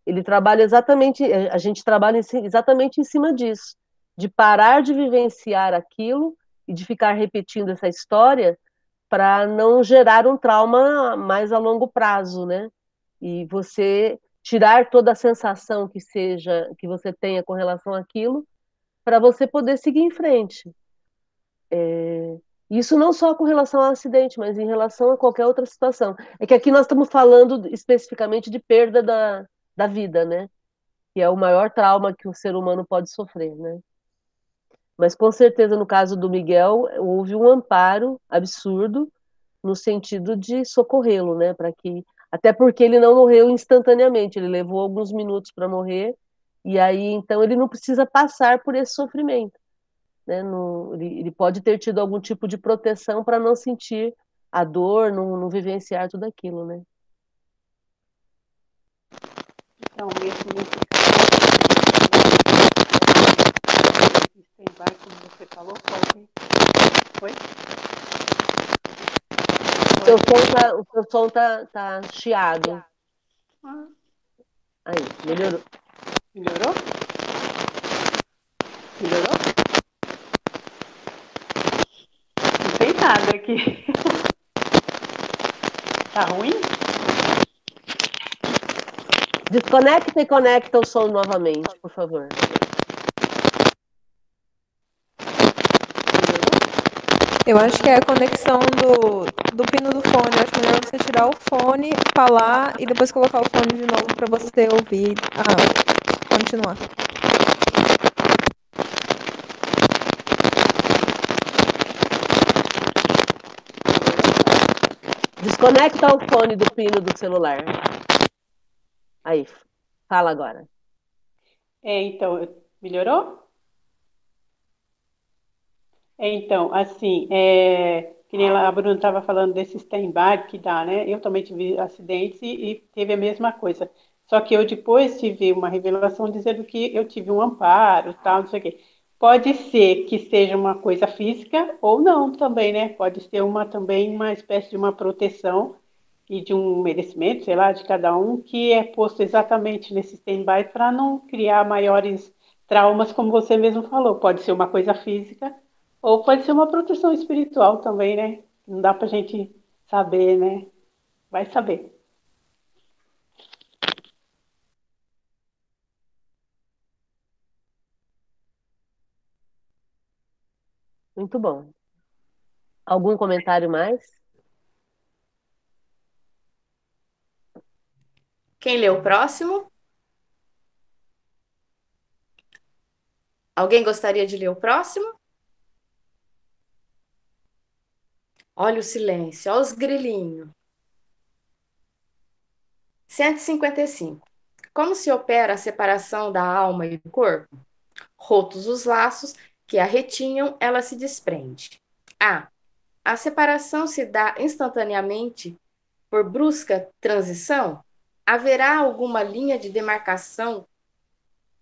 ele trabalha exatamente, a gente trabalha exatamente em cima disso, de parar de vivenciar aquilo e de ficar repetindo essa história para não gerar um trauma mais a longo prazo, né? E você tirar toda a sensação que seja que você tenha com relação àquilo para você poder seguir em frente. É, isso não só com relação ao acidente, mas em relação a qualquer outra situação. É que aqui nós estamos falando especificamente de perda da, da vida, né? Que é o maior trauma que o ser humano pode sofrer, né? Mas com certeza no caso do Miguel houve um amparo absurdo no sentido de socorrê-lo, né? Para que até porque ele não morreu instantaneamente, ele levou alguns minutos para morrer e aí, então, ele não precisa passar por esse sofrimento. Né? Ele, ele, pode ter tido algum tipo de proteção para não sentir a dor, não, não vivenciar tudo aquilo, né? Então, mesmo nesse stand-by, como você falou, pode... Foi? O seu som tá, o seu som tá, tá chiado. Ah. Aí, melhorou. Melhorou? Melhorou? Não tem nada aqui. <laughs> Tá ruim? Desconecta e conecta o som novamente, por favor. Eu acho que é a conexão do, do pino do fone. Eu acho melhor você tirar o fone, falar e depois colocar o fone de novo para você ouvir. Ah, continuar. Desconecta o fone do pino do celular. Aí, fala agora. É, então, melhorou? É, então, assim, é, que nem a Bruna estava falando desse stand-by que dá, né? Eu também tive acidentes e, e teve a mesma coisa. Só que eu depois tive uma revelação dizendo que eu tive um amparo, tal, não sei o quê. Pode ser que seja uma coisa física ou não também, né? Pode ser uma também uma espécie de uma proteção e de um merecimento, sei lá, de cada um, que é posto exatamente nesse stand-by para não criar maiores traumas, como você mesmo falou. Pode ser uma coisa física ou pode ser uma proteção espiritual também, né? Não dá para a gente saber, né? Vai saber. Muito bom. Algum comentário mais? Quem lê o próximo? Alguém gostaria de ler o próximo? Olha o silêncio, olha os grilinhos. 155. Como se opera a separação da alma e do corpo? Rotos os laços, que a retinham, ela se desprende. A. A separação se dá instantaneamente por brusca transição? Haverá alguma linha de demarcação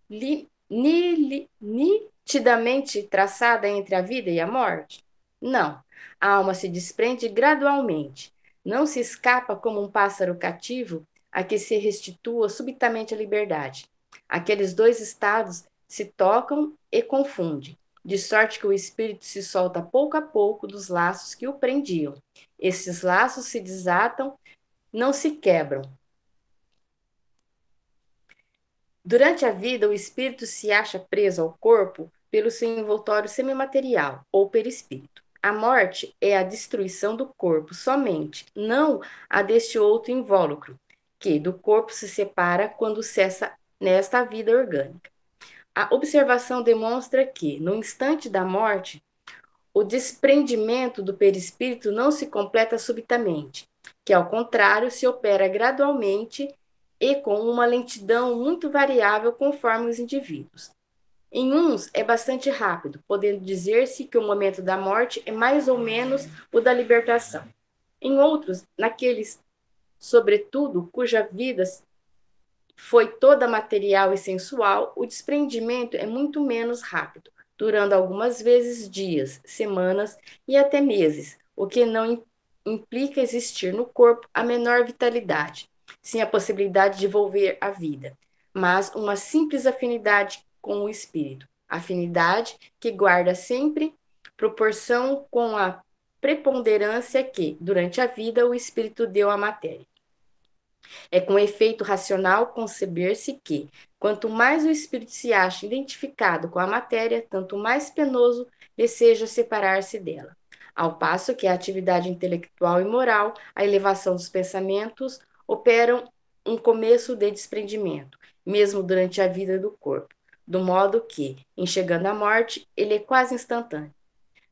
li, ni, li, nitidamente traçada entre a vida e a morte? Não. A alma se desprende gradualmente. Não se escapa como um pássaro cativo a que se restitua subitamente a liberdade. Aqueles dois estados se tocam e confundem, de sorte que o espírito se solta pouco a pouco dos laços que o prendiam. Esses laços se desatam, não se quebram. Durante a vida, o espírito se acha preso ao corpo pelo seu envoltório semimaterial ou perispírito. A morte é a destruição do corpo somente, não a deste outro invólucro, que do corpo se separa quando cessa nesta vida orgânica. A observação demonstra que, no instante da morte, o desprendimento do perispírito não se completa subitamente, que ao contrário se opera gradualmente e com uma lentidão muito variável conforme os indivíduos. Em uns é bastante rápido, podendo dizer-se que o momento da morte é mais ou menos o da libertação. Em outros, naqueles, sobretudo, cuja vida foi toda material e sensual, o desprendimento é muito menos rápido, durando algumas vezes dias, semanas e até meses, o que não implica existir no corpo a menor vitalidade, sem a possibilidade de volver a vida, mas uma simples afinidade com o espírito, afinidade que guarda sempre proporção com a preponderância que, durante a vida, o espírito deu à matéria. É com efeito racional conceber-se que, quanto mais o espírito se acha identificado com a matéria, tanto mais penoso lhe seja separar-se dela. Ao passo que a atividade intelectual e moral, a elevação dos pensamentos, operam um começo de desprendimento, mesmo durante a vida do corpo, do modo que, em chegando à morte, ele é quase instantâneo.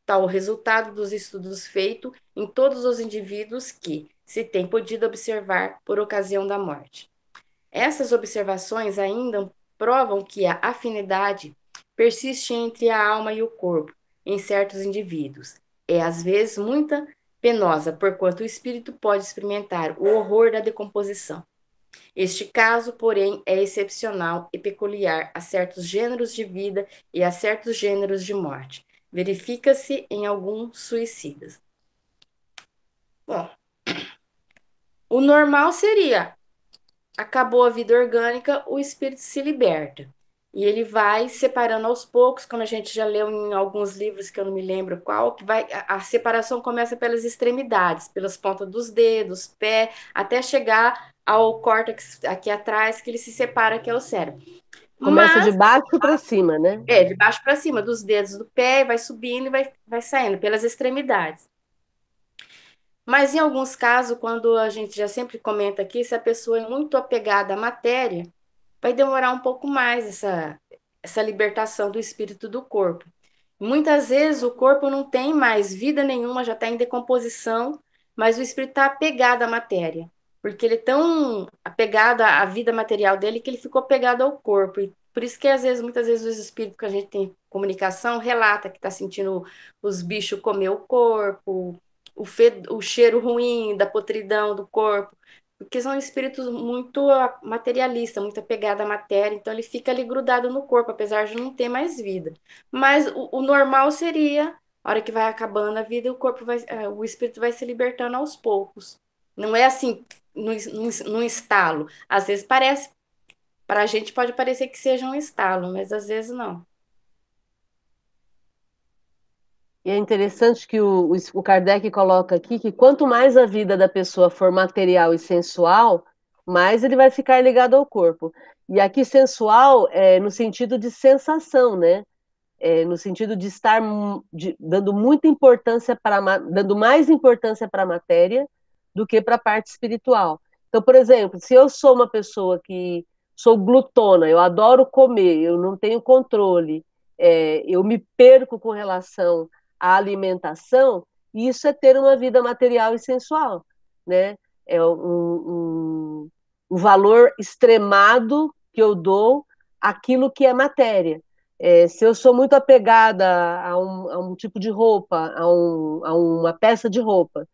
Tal o resultado dos estudos feitos em todos os indivíduos que, se tem podido observar por ocasião da morte. Essas observações ainda provam que a afinidade persiste entre a alma e o corpo em certos indivíduos. É às vezes muita penosa, porquanto o espírito pode experimentar o horror da decomposição. Este caso, porém, é excepcional e peculiar a certos gêneros de vida e a certos gêneros de morte. Verifica-se em alguns suicidas. Bom, o normal seria: acabou a vida orgânica, o espírito se liberta. E ele vai separando aos poucos, como a gente já leu em alguns livros que eu não me lembro qual, que vai a, a separação começa pelas extremidades, pelas pontas dos dedos, pé, até chegar ao córtex aqui atrás, que ele se separa, que é o cérebro. Começa Mas, de baixo para cima, né? É, de baixo para cima, dos dedos do pé, vai subindo e vai, vai saindo pelas extremidades. Mas em alguns casos, quando a gente já sempre comenta aqui, se a pessoa é muito apegada à matéria, vai demorar um pouco mais essa, essa libertação do espírito do corpo. Muitas vezes o corpo não tem mais vida nenhuma, já está em decomposição, mas o espírito está apegado à matéria, porque ele é tão apegado à vida material dele que ele ficou apegado ao corpo. E por isso que às vezes, muitas vezes, os espíritos que a gente tem comunicação relata que está sentindo os bichos comer o corpo, o, o cheiro ruim da potridão do corpo, porque são espíritos muito materialistas, muito apegado à matéria, então ele fica ali grudado no corpo, apesar de não ter mais vida. Mas o, o normal seria, a hora que vai acabando a vida, o corpo vai, é, o espírito vai se libertando aos poucos. Não é assim, no estalo. Às vezes parece, para a gente pode parecer que seja um estalo, mas às vezes não. E é interessante que o, o Kardec coloca aqui que quanto mais a vida da pessoa for material e sensual, mais ele vai ficar ligado ao corpo. E aqui sensual é no sentido de sensação, né? É, no sentido de estar de, dando muita importância para dando mais importância para a matéria do que para a parte espiritual. Então, por exemplo, se eu sou uma pessoa que sou glutona, eu adoro comer, eu não tenho controle, é, eu me perco com relação a alimentação, isso é ter uma vida material e sensual, né? É um, um, um valor extremado que eu dou àquilo que é matéria. É, se eu sou muito apegada a um, a um tipo de roupa, a, um, a uma peça de roupa,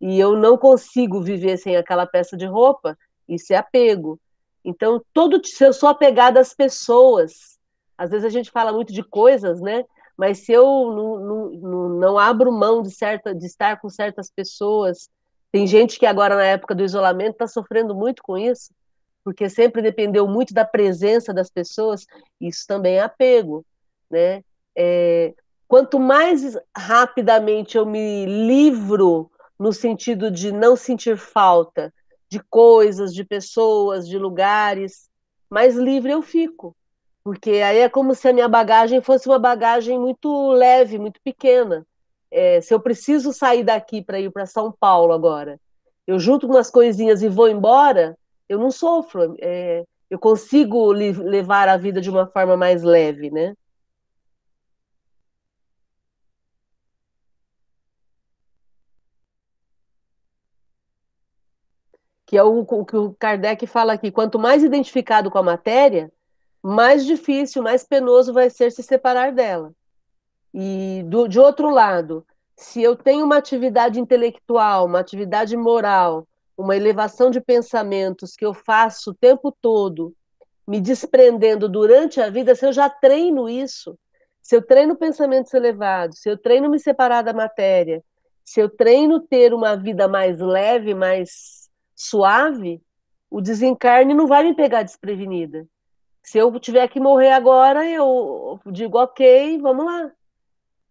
e eu não consigo viver sem aquela peça de roupa, isso é apego. Então, todo se eu sou apegada às pessoas, às vezes a gente fala muito de coisas, né? Mas se eu não, não, não abro mão de, certa, de estar com certas pessoas, tem gente que agora, na época do isolamento, está sofrendo muito com isso, porque sempre dependeu muito da presença das pessoas, isso também é apego, né? É, quanto mais rapidamente eu me livro no sentido de não sentir falta de coisas, de pessoas, de lugares, mais livre eu fico. Porque aí é como se a minha bagagem fosse uma bagagem muito leve, muito pequena. É, se eu preciso sair daqui para ir para São Paulo agora, eu junto umas coisinhas e vou embora, eu não sofro. É, eu consigo levar a vida de uma forma mais leve, né? Que é o, o que o Kardec fala aqui: quanto mais identificado com a matéria, mais difícil, mais penoso vai ser se separar dela. E do, de outro lado, se eu tenho uma atividade intelectual, uma atividade moral, uma elevação de pensamentos que eu faço o tempo todo, me desprendendo durante a vida, se eu já treino isso, se eu treino pensamentos elevados, se eu treino me separar da matéria, se eu treino ter uma vida mais leve, mais suave, o desencarne não vai me pegar desprevenida. Se eu tiver que morrer agora, eu digo ok, vamos lá.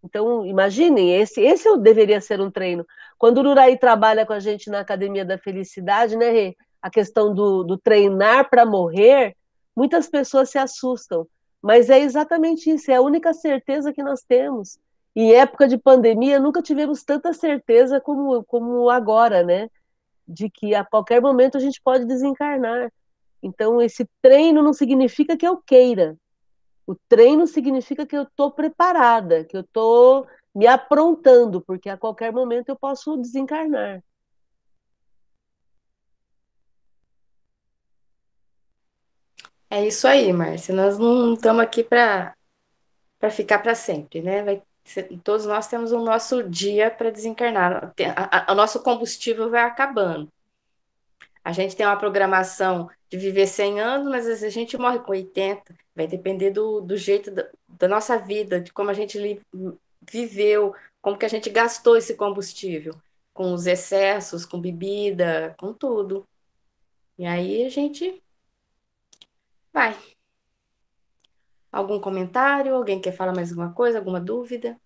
Então, imaginem, esse, esse deveria ser um treino. Quando o Uraí trabalha com a gente na Academia da Felicidade, né, Rê? A questão do, do treinar para morrer, muitas pessoas se assustam. Mas é exatamente isso, é a única certeza que nós temos. Em época de pandemia, nunca tivemos tanta certeza como, como agora, né? De que a qualquer momento a gente pode desencarnar. Então, esse treino não significa que eu queira. O treino significa que eu estou preparada, que eu estou me aprontando, porque a qualquer momento eu posso desencarnar. É isso aí, Márcia. Nós não estamos aqui para ficar para sempre, né? Vai todos nós temos o nosso dia para desencarnar. O nosso combustível vai acabando. A gente tem uma programação de viver 100 anos, mas a gente morre com 80. Vai depender do, do jeito da, da nossa vida, de como a gente viveu, como que a gente gastou esse combustível, com os excessos, com bebida, com tudo. E aí a gente vai. Algum comentário? Alguém quer falar mais alguma coisa? Alguma dúvida?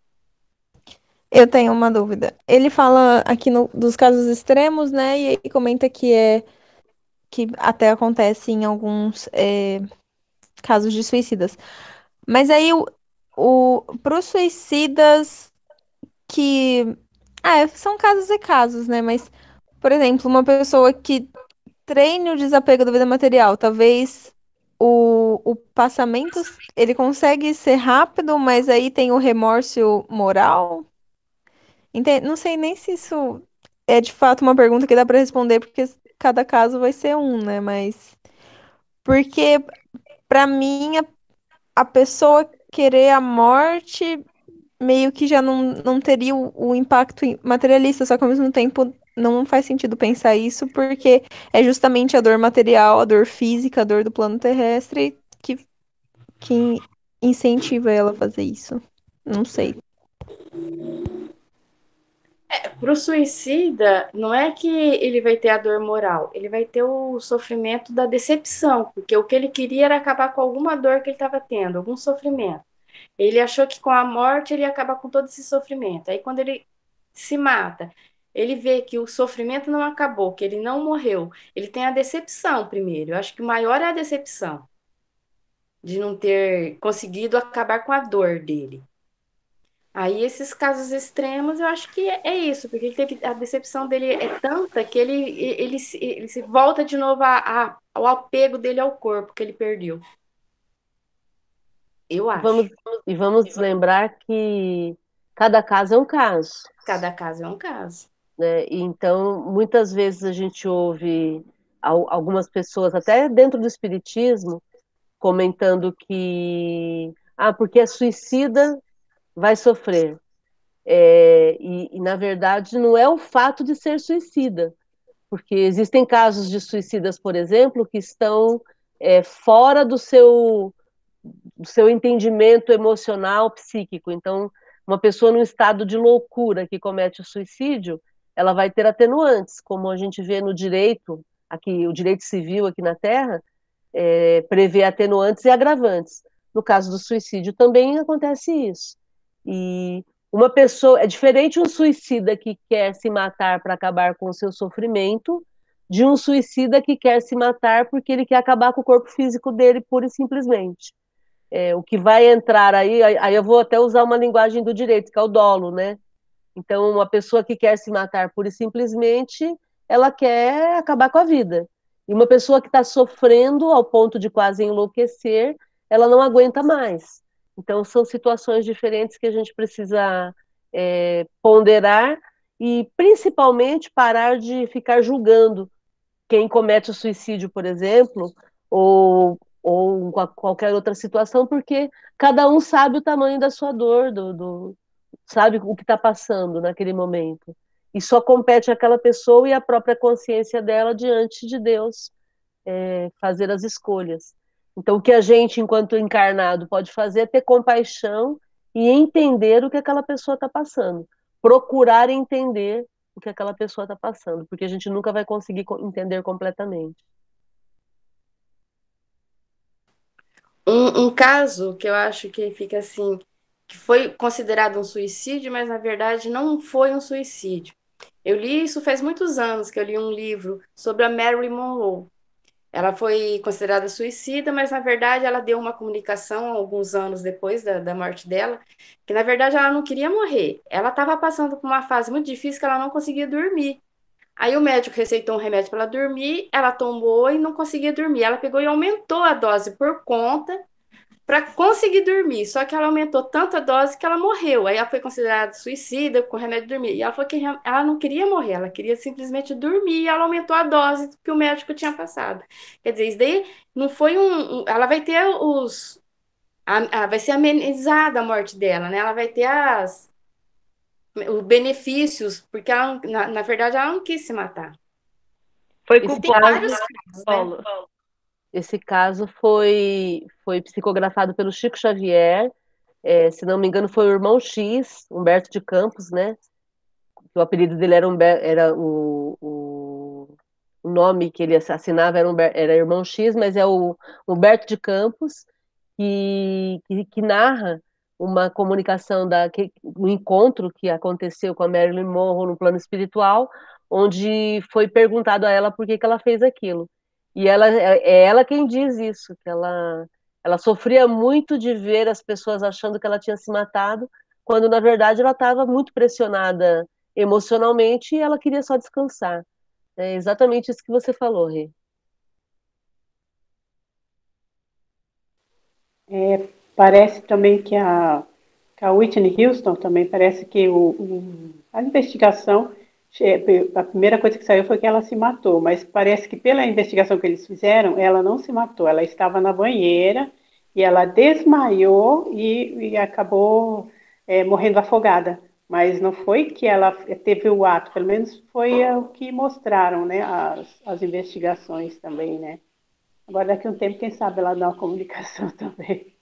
Eu tenho uma dúvida. Ele fala aqui no, dos casos extremos, né? E aí comenta que é que até acontece em alguns é, casos de suicidas. Mas aí o, o para os suicidas que ah, são casos e casos, né? Mas, por exemplo, uma pessoa que treine o desapego da vida material, talvez o, o passamento ele consegue ser rápido, mas aí tem o remorso moral. Não sei nem se isso é de fato uma pergunta que dá para responder, porque cada caso vai ser um, né? Mas. Porque, para mim, a, a pessoa querer a morte meio que já não, não teria o, o impacto materialista, só que ao mesmo tempo não faz sentido pensar isso, porque é justamente a dor material, a dor física, a dor do plano terrestre que, que incentiva ela a fazer isso. Não sei. É, para o suicida, não é que ele vai ter a dor moral, ele vai ter o sofrimento da decepção, porque o que ele queria era acabar com alguma dor que ele estava tendo, algum sofrimento. Ele achou que com a morte ele ia acabar com todo esse sofrimento. Aí quando ele se mata, ele vê que o sofrimento não acabou, que ele não morreu. Ele tem a decepção primeiro. Eu acho que o maior é a decepção de não ter conseguido acabar com a dor dele. Aí esses casos extremos, eu acho que é, é isso, porque teve, a decepção dele é tanta que ele, ele, ele, se, ele se volta de novo a, a, ao apego dele ao corpo que ele perdeu. Eu acho. Vamos, e vamos lembrar que cada caso é um caso. Cada caso é um caso. Né? Então, muitas vezes a gente ouve algumas pessoas, até dentro do espiritismo, comentando que ah, porque é suicida, vai sofrer. É, e, e, na verdade, não é o fato de ser suicida, porque existem casos de suicidas, por exemplo, que estão é, fora do seu do seu entendimento emocional, psíquico. Então, uma pessoa num estado de loucura que comete o suicídio, ela vai ter atenuantes, como a gente vê no direito, aqui o direito civil aqui na Terra, é, prevê atenuantes e agravantes. No caso do suicídio também acontece isso. E uma pessoa é diferente um suicida que quer se matar para acabar com o seu sofrimento de um suicida que quer se matar porque ele quer acabar com o corpo físico dele pura e simplesmente. É, o que vai entrar aí, aí eu vou até usar uma linguagem do direito, que é o dolo, né? Então, uma pessoa que quer se matar pura e simplesmente, ela quer acabar com a vida. E uma pessoa que está sofrendo ao ponto de quase enlouquecer, ela não aguenta mais. Então, são situações diferentes que a gente precisa é, ponderar e, principalmente, parar de ficar julgando quem comete o suicídio, por exemplo, ou, ou qualquer outra situação, porque cada um sabe o tamanho da sua dor, do, do sabe o que está passando naquele momento. E só compete aquela pessoa e a própria consciência dela diante de Deus é, fazer as escolhas. Então, o que a gente, enquanto encarnado, pode fazer é ter compaixão e entender o que aquela pessoa está passando. Procurar entender o que aquela pessoa está passando, porque a gente nunca vai conseguir entender completamente. Um, um, caso que eu acho que fica assim, que foi considerado um suicídio, mas na verdade não foi um suicídio. Eu li isso faz muitos anos que eu li um livro sobre a Marilyn Monroe. Ela foi considerada suicida, mas na verdade ela deu uma comunicação alguns anos depois da, da morte dela, que na verdade ela não queria morrer. Ela estava passando por uma fase muito difícil que ela não conseguia dormir. Aí o médico receitou um remédio para ela dormir, ela tomou e não conseguia dormir. Ela pegou e aumentou a dose por conta para conseguir dormir. Só que ela aumentou tanto a dose que ela morreu. Aí ela foi considerada suicida com remédio de dormir. E ela falou que ela não queria morrer, ela queria simplesmente dormir e ela aumentou a dose que o médico tinha passado. Quer dizer, isso daí não foi um. ela vai ter os. A, a, vai ser amenizada a morte dela, né? Ela vai ter as os benefícios, porque ela, na, na verdade ela não quis se matar. Foi culpada. Né? Esse caso foi, foi psicografado pelo Chico Xavier, é, se não me engano, foi o irmão X, Humberto de Campos, né? O apelido dele era, era o, o, o, nome que ele assinava era, era Irmão X, mas é o Humberto de Campos, que, que, que narra uma comunicação da que, um encontro que aconteceu com a Marilyn Monroe no plano espiritual, onde foi perguntado a ela por que, que ela fez aquilo. E ela é, é ela quem diz isso, que ela ela sofria muito de ver as pessoas achando que ela tinha se matado, quando na verdade ela estava muito pressionada emocionalmente e ela queria só descansar. É exatamente isso que você falou, Rê. É, parece também que a, que a Whitney Houston também parece que o, o, a investigação a primeira coisa que saiu foi que ela se matou, mas parece que pela investigação que eles fizeram, ela não se matou, ela estava na banheira e ela desmaiou e, e acabou é, morrendo afogada. Mas não foi que ela teve o ato, pelo menos foi o que mostraram, né, as, as investigações também, né. Agora daqui a um tempo, quem sabe ela dá uma comunicação <laughs> também.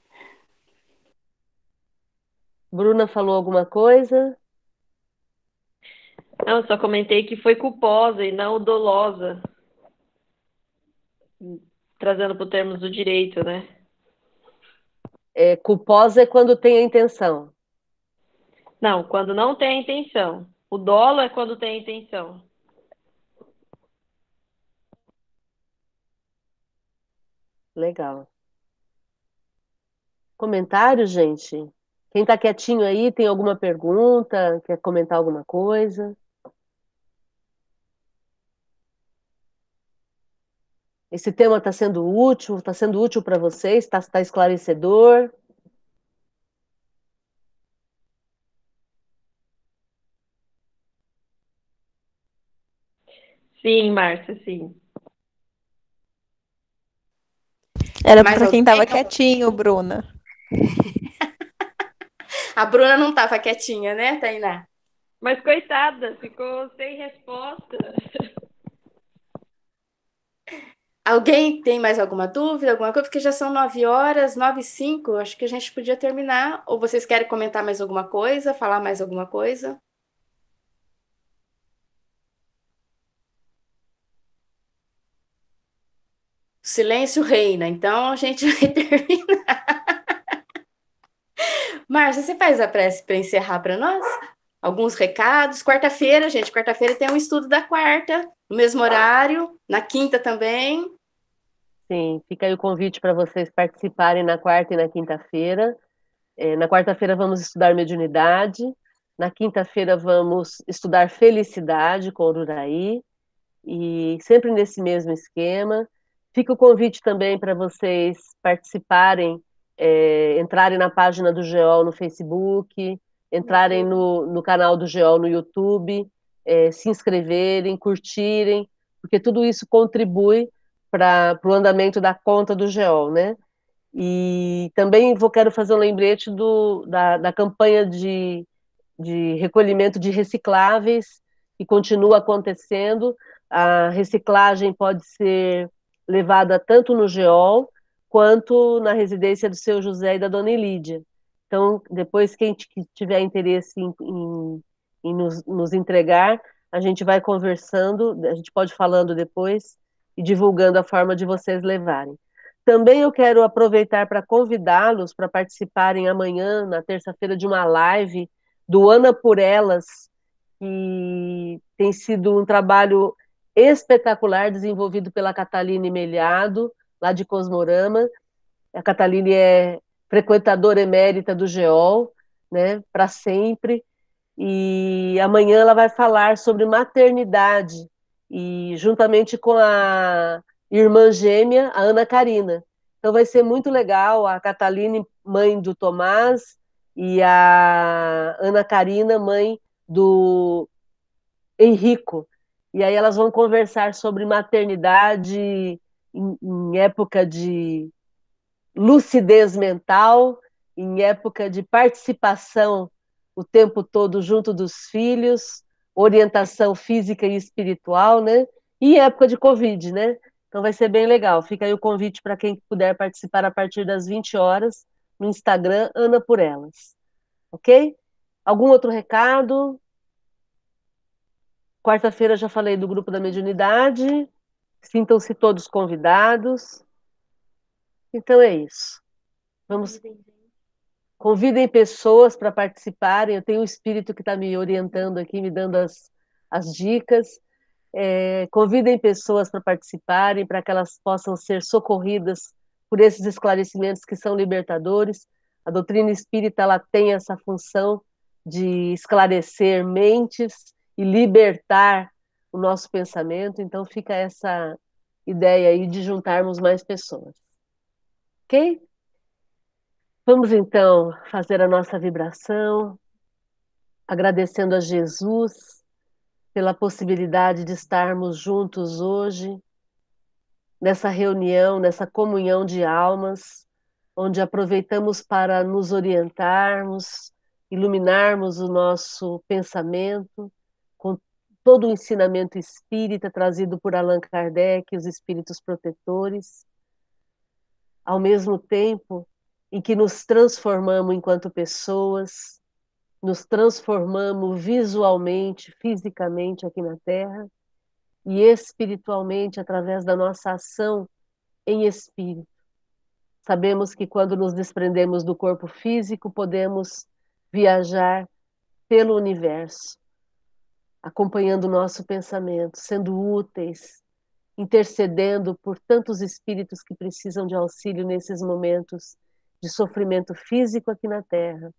Bruna falou alguma coisa? Não, eu só comentei que foi culposa e não dolosa. Trazendo para termos do direito, né? É, culposa é quando tem a intenção. Não, quando não tem a intenção. O dolo é quando tem a intenção. Legal. Comentário, gente? Quem está quietinho aí, tem alguma pergunta? Quer comentar alguma coisa? Esse tema está sendo útil? Está sendo útil para vocês? Está tá esclarecedor? Sim, Márcia, sim. Era para quem estava quietinho, Bruna. <laughs> A Bruna não estava quietinha, né, Tainá? Mas coitada, ficou sem resposta. Alguém tem mais alguma dúvida, alguma coisa? Porque já são nove horas, nove e cinco, acho que a gente podia terminar. Ou vocês querem comentar mais alguma coisa, falar mais alguma coisa? Silêncio reina, então a gente <laughs> vai terminar. Márcia, você faz a prece para encerrar para nós? Alguns recados. Quarta-feira, gente, quarta-feira tem um estudo da quarta, no mesmo horário, na quinta também. Sim, fica aí o convite para vocês participarem na quarta e na quinta-feira. É, na quarta-feira vamos estudar mediunidade, na quinta-feira vamos estudar felicidade com Ururaí, e sempre nesse mesmo esquema. Fica o convite também para vocês participarem, é, entrarem na página do GEOL no Facebook, entrarem no, no canal do GEOL no YouTube, é, se inscreverem, curtirem, porque tudo isso contribui para o andamento da conta do GEOL, né? E também vou quero fazer um lembrete do, da, da campanha de, de recolhimento de recicláveis que continua acontecendo. A reciclagem pode ser levada tanto no GEOL quanto na residência do seu José e da dona Elídia. Então, depois, quem tiver interesse em, em, em nos, nos, entregar, a gente vai conversando, a gente pode falando depois e divulgando a forma de vocês levarem. Também eu quero aproveitar para convidá-los para participarem amanhã, na terça-feira, de uma live do Ana por Elas, que tem sido um trabalho espetacular desenvolvido pela Cataline Melhado, lá de Cosmorama. A Cataline é frequentadora emérita do GEOL, né, para sempre. E amanhã ela vai falar sobre maternidade, e juntamente com a irmã gêmea, a Ana Karina. Então vai ser muito legal, a Cataline, mãe do Tomás, e a Ana Karina, mãe do Henrico. E aí elas vão conversar sobre maternidade em época de lucidez mental, em época de participação o tempo todo junto dos filhos, orientação física e espiritual, né? E época de Covid, né? Então vai ser bem legal. Fica aí o convite para quem puder participar a partir das 20 horas no Instagram Ana por Elas. Ok? Algum outro recado? Quarta-feira já falei do grupo da mediunidade. Sintam-se todos convidados. Então é isso. Vamos. Convidem pessoas para participarem. Eu tenho um espírito que está me orientando aqui, me dando as, as dicas. É, convidem pessoas para participarem, para que elas possam ser socorridas por esses esclarecimentos que são libertadores. A doutrina espírita ela tem essa função de esclarecer mentes e libertar o nosso pensamento. Então fica essa ideia aí de juntarmos mais pessoas. Ok? Vamos então fazer a nossa vibração, agradecendo a Jesus pela possibilidade de estarmos juntos hoje, nessa reunião, nessa comunhão de almas, onde aproveitamos para nos orientarmos, iluminarmos o nosso pensamento todo o ensinamento espírita trazido por Allan Kardec os espíritos protetores, ao mesmo tempo em que nos transformamos enquanto pessoas, nos transformamos visualmente, fisicamente aqui na Terra e espiritualmente através da nossa ação em espírito. Sabemos que quando nos desprendemos do corpo físico, podemos viajar pelo universo acompanhando o nosso pensamento, sendo úteis, intercedendo por tantos espíritos que precisam de auxílio nesses momentos de sofrimento físico aqui na Terra,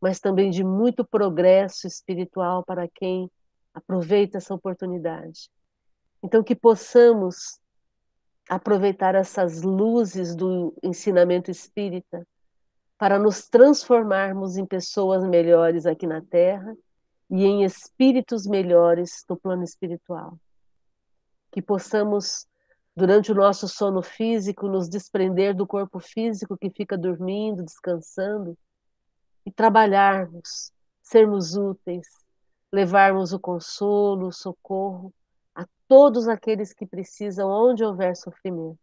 mas também de muito progresso espiritual para quem aproveita essa oportunidade. Então, que possamos aproveitar essas luzes do ensinamento espírita para nos transformarmos em pessoas melhores aqui na Terra e em espíritos melhores no plano espiritual. Que possamos, durante o nosso sono físico, nos desprender do corpo físico que fica dormindo, descansando, e trabalharmos, sermos úteis, levarmos o consolo, o socorro a todos aqueles que precisam, onde houver sofrimento.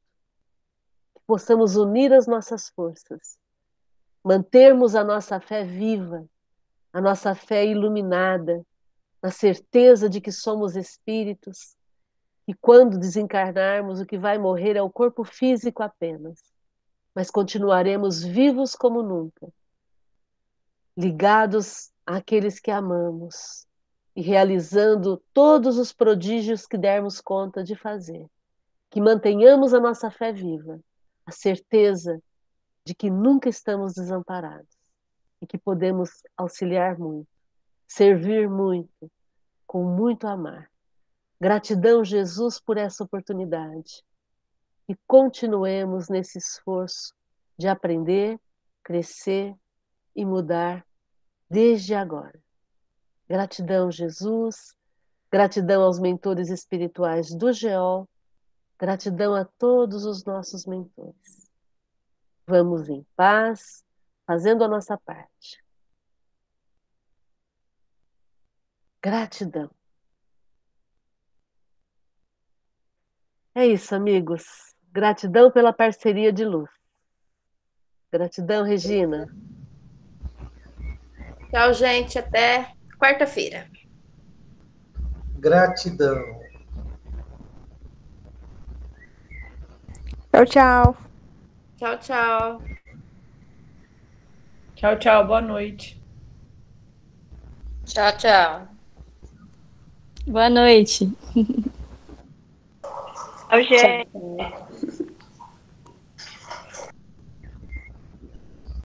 Que possamos unir as nossas forças, mantermos a nossa fé viva, a nossa fé iluminada, na certeza de que somos espíritos e quando desencarnarmos, o que vai morrer é o corpo físico apenas, mas continuaremos vivos como nunca, ligados àqueles que amamos e realizando todos os prodígios que dermos conta de fazer. Que mantenhamos a nossa fé viva, a certeza de que nunca estamos desamparados e que podemos auxiliar muito, servir muito, com muito amar. Gratidão, Jesus, por essa oportunidade. E continuemos nesse esforço de aprender, crescer e mudar desde agora. Gratidão, Jesus. Gratidão aos mentores espirituais do GEOL. Gratidão a todos os nossos mentores. Vamos em paz, fazendo a nossa parte. Gratidão. É isso, amigos. Gratidão pela parceria de luz. Gratidão, Regina. Tchau, gente. Até quarta-feira. Gratidão. Tchau, tchau. Tchau, tchau. Tchau, tchau. Boa noite. Tchau, tchau. Boa noite. <laughs> Tchau, gente.